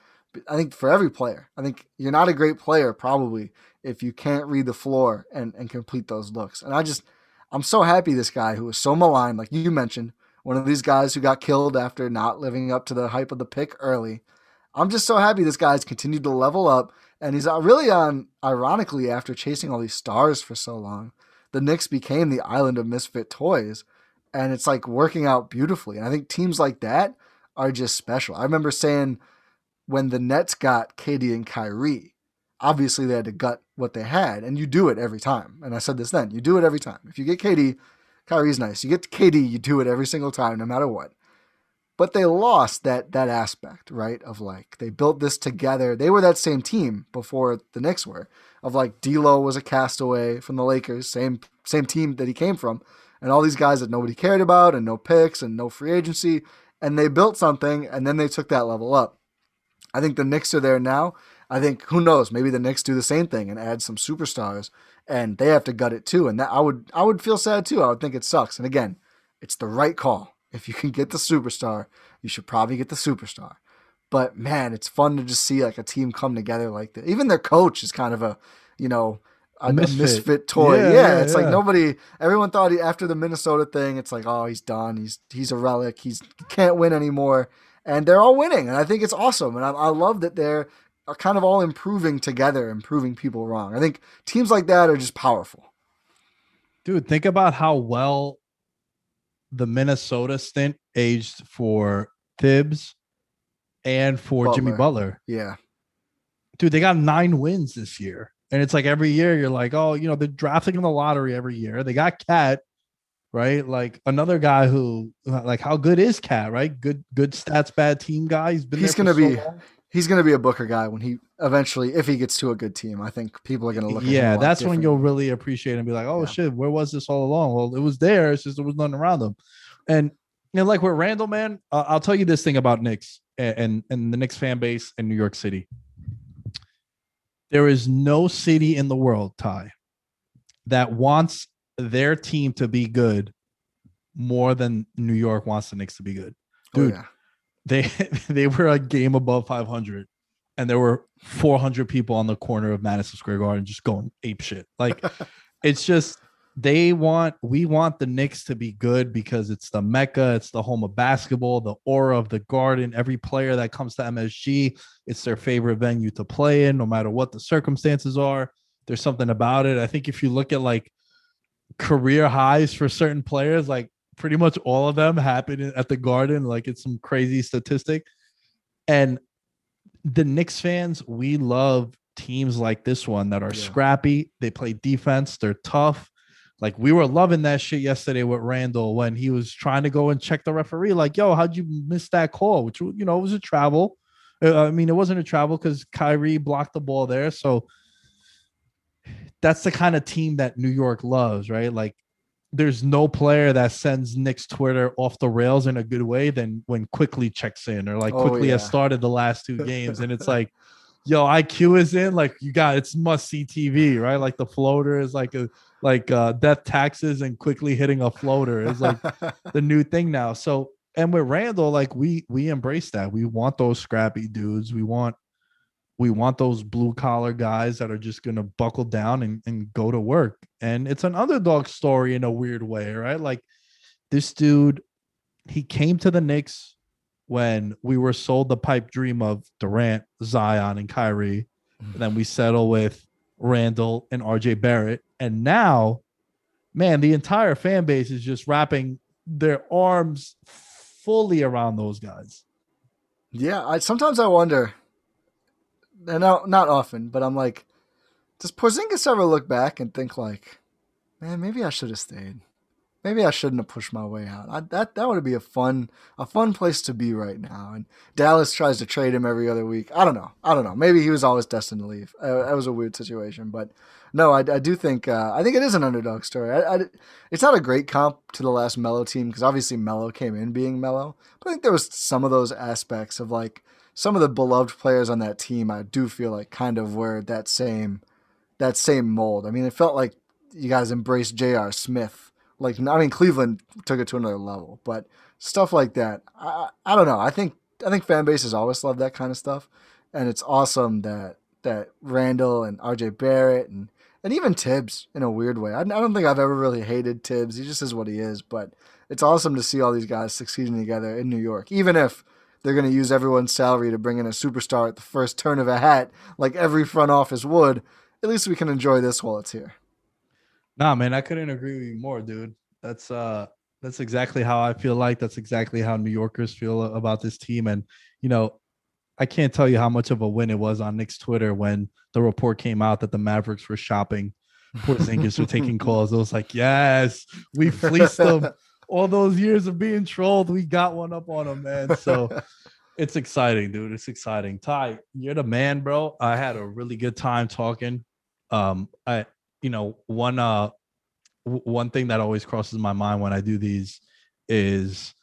I think for every player. I think you're not a great player probably if you can't read the floor and, and complete those looks. And I just, I'm so happy this guy who was so maligned, like you mentioned, one of these guys who got killed after not living up to the hype of the pick early. I'm just so happy this guy's continued to level up, and he's uh, really on, ironically, after chasing all these stars for so long. The Knicks became the island of misfit toys, and it's like working out beautifully. And I think teams like that are just special. I remember saying when the Nets got KD and Kyrie, obviously they had to gut what they had, and you do it every time. And I said this then you do it every time. If you get KD, Kyrie's nice. You get KD, you do it every single time, no matter what. But they lost that that aspect, right? Of like they built this together. They were that same team before the Knicks were. Of like D'Lo was a castaway from the Lakers, same same team that he came from, and all these guys that nobody cared about, and no picks and no free agency, and they built something, and then they took that level up. I think the Knicks are there now. I think who knows, maybe the Knicks do the same thing and add some superstars and they have to gut it too. And that I would I would feel sad too. I would think it sucks. And again, it's the right call. If you can get the superstar, you should probably get the superstar. But man, it's fun to just see like a team come together like that. Even their coach is kind of a, you know, a, misfit. Misfit. toy. Yeah, Yeah, yeah, it's like nobody. Everyone thought he, after the Minnesota thing, it's like, oh, he's done. He's he's a relic. He's he can't win anymore. And they're all winning, and I think it's awesome. And I, I love that they're are kind of all improving together and proving people wrong. I think teams like that are just powerful. Dude, think about how well the Minnesota stint aged for Thibs and for Jimmy Butler. Butler. Yeah. Dude, they got nine wins this year. And it's like every year you're like, oh, you know, they're drafting in the lottery every year. They got KAT, right? Like another guy who, like, how good is KAT, right? Good, good stats, bad team guy. He's been He's gonna so be- long. He's going to be a Booker guy when he eventually, if he gets to a good team. I think people are going to look. at him a yeah that's when you'll really appreciate and be like oh Yeah. shit where was this all along well it was there it's just there was nothing around them and and like with randle man uh, i'll tell you this thing about Knicks and, and and the Knicks fan base in new york city there is no city in the world ty that wants their team to be good more than new york wants the Knicks to be good Oh, dude. yeah. they they were a game above 500 and there were 400 people on the corner of Madison Square Garden just going ape shit. Like it's just they want we want the Knicks to be good because it's the mecca, it's the home of basketball, the aura of the garden. Every player that comes to MSG, it's their favorite venue to play in, no matter what the circumstances are. There's something about it. I think if you look at like career highs for certain players, like pretty much all of them happen at the garden. Like it's some crazy statistic. And the Knicks fans, we love teams like this one that are Yeah. scrappy. They play defense. They're tough. Like we were loving that shit yesterday with Randle when he was trying to go and check the referee. Like, yo, how'd you miss that call? Which you know it was a travel. Uh, I mean, it wasn't a travel because Kyrie blocked the ball there. So that's the kind of team that New York loves, right? Like there's no player that sends Knicks Twitter off the rails in a good way than when Quickley checks in or like Oh, Quickley yeah. has started the last two games. And it's like, yo, IQ is in, like you got it's must see TV, right? Like the floater is like a like uh death taxes and Quickley hitting a floater is like the new thing now. So and with Randle, like we we embrace that. We want those scrappy dudes. We want we want those blue collar guys that are just gonna buckle down and, and go to work. And it's an underdog story in a weird way, right? Like this dude, he came to the Knicks when we were sold the pipe dream of Durant, Zion, and Kyrie. And then we settle with Randle and RJ Barrett. And now, man, the entire fan base is just wrapping their arms fully around those guys. Yeah, I sometimes I wonder, and not not often, but I'm like, does Porzingis ever look back and think like, man, maybe I should have stayed. Maybe I shouldn't have pushed my way out. I, that that would be a fun a fun place to be right now. And Dallas tries to trade him every other week. I don't know. I don't know. Maybe he was always destined to leave. Uh, that was a weird situation, but no, I, I do think uh, I think it is an underdog story. I, I, it's not a great comp to the last Melo team because obviously Melo came in being Melo, but I think there was some of those aspects of like some of the beloved players on that team. I do feel like kind of were that same that same mold. I mean, it felt like you guys embraced J.R. Smith. Like I mean, Cleveland took it to another level, but stuff like that. I I don't know. I think I think fan bases always love that kind of stuff, and it's awesome that that Randle and R.J. Barrett and and even Thibs in a weird way. I, I don't think I've ever really hated Thibs. He just is what he is. But it's awesome to see all these guys succeeding together in New York, even if they're going to use everyone's salary to bring in a superstar at the first turn of a hat, like every front office would. At least we can enjoy this while it's here. Nah, man, I couldn't agree with you more, dude. That's uh that's exactly how I feel like. That's exactly how New Yorkers feel about this team. And you know, I can't tell you how much of a win it was on Knicks Twitter when the report came out that the Mavericks were shopping. Poor Porzingis were taking calls. It was like, yes, we fleeced them. All those years of being trolled, we got one up on him, man. So it's exciting, dude. It's exciting. Ty, you're the man, bro. I had a really good time talking. Um, I, you know, one uh, w- one thing that always crosses my mind when I do these is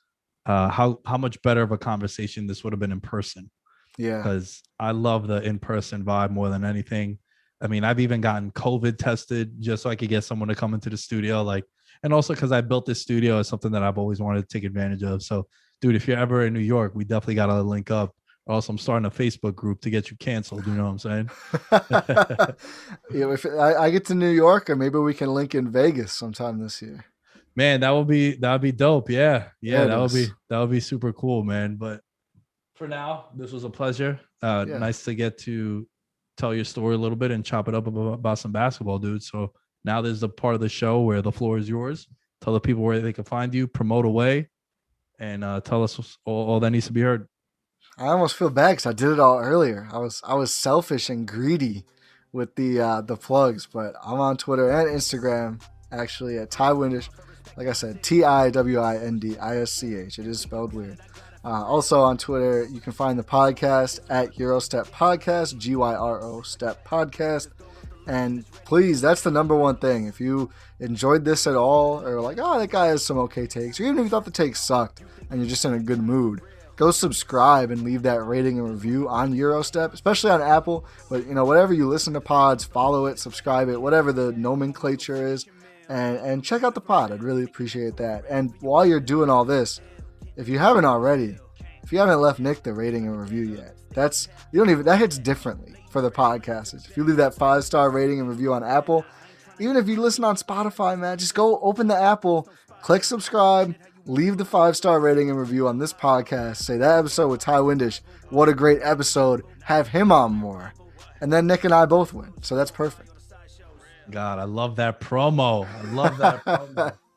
uh, how how much better of a conversation this would have been in person Yeah. because I love the in person vibe more than anything. I mean, I've even gotten COVID tested just so I could get someone to come into the studio, like, and also because I built this studio is something that I've always wanted to take advantage of. So, dude, if you're ever in New York, we definitely got to link up. Or else I'm starting a Facebook group to get you canceled. You know what I'm saying? yeah, if I, I get to New York, or maybe we can link in Vegas sometime this year. Man, that would be that would be dope. Yeah, yeah, Yeah, that would be that would be super cool, man. But for now, this was a pleasure. Uh, Yeah. Nice to get to tell your story a little bit and chop it up about, about some basketball, dude. So now there's a part of the show where the floor is yours. Tell the people where they can find you, promote away, and uh, tell us all, all that needs to be heard. I almost feel bad because I did it all earlier. I was I was selfish and greedy with the uh, the plugs, but I'm on Twitter and Instagram actually at Ty Windisch. Like I said, T I W I N D I S C H. It is spelled weird. Uh, also on Twitter, you can find the podcast at Gyro Step Podcast, G Y R O Step Podcast. And please, that's the number one thing. If you enjoyed this at all, or like, oh, that guy has some okay takes, or even if you thought the takes sucked and you're just in a good mood, go subscribe and leave that rating and review on Gyro Step, especially on Apple. But you know, whatever you listen to pods, follow it, subscribe it, whatever the nomenclature is, and and check out the pod. I'd really appreciate that. And while you're doing all this, if you haven't already, if you haven't left Nick the rating and review yet, that's you don't even that hits differently for the podcasters. If you leave that five star rating and review on Apple, even if you listen on Spotify, man, just go open the Apple, click subscribe, leave the five star rating and review on this podcast. Say that episode with Ty Windisch, what a great episode. Have him on more, and then Nick and I both win. So that's perfect. God, I love that promo. I love that promo.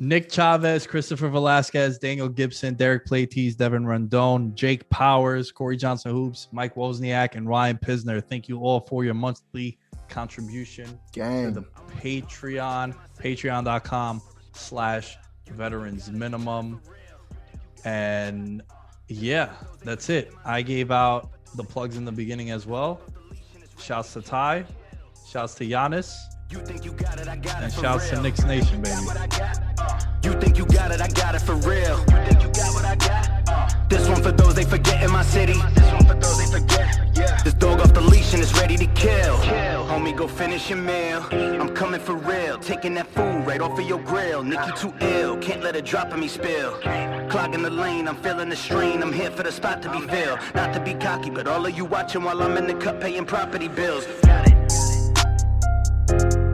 Nick Chavez, Christopher Velasquez, Daniel Gibson, Derek Platees, Devin Rondon, Jake Powers, Corey Johnson Hoops, Mike Wozniak, and Ryan Pisner. Thank you all for your monthly contribution Gang. to the Patreon, patreon.com slash veterans minimum. And yeah, that's it. I gave out the plugs in the beginning as well. Shouts to Ty. Shouts to Giannis. You think you got it, I got And it for shouts to real. Knicks Nation, baby. What I got, uh, You think you got it, I got it for real. You think you got what I got? Uh, This one for those they forget in my city. This one for those they forget. Yeah. This dog off the leash and it's ready to kill. Homie, go finish your meal. I'm coming for real. Taking that food right off of your grill. Nick, you too ill. Can't let it drop on me spill. Clogging the lane, I'm feeling the strain. I'm here for the spot to be filled. Not to be cocky, but all of you watching while I'm in the cup paying property bills. Got it. Thank you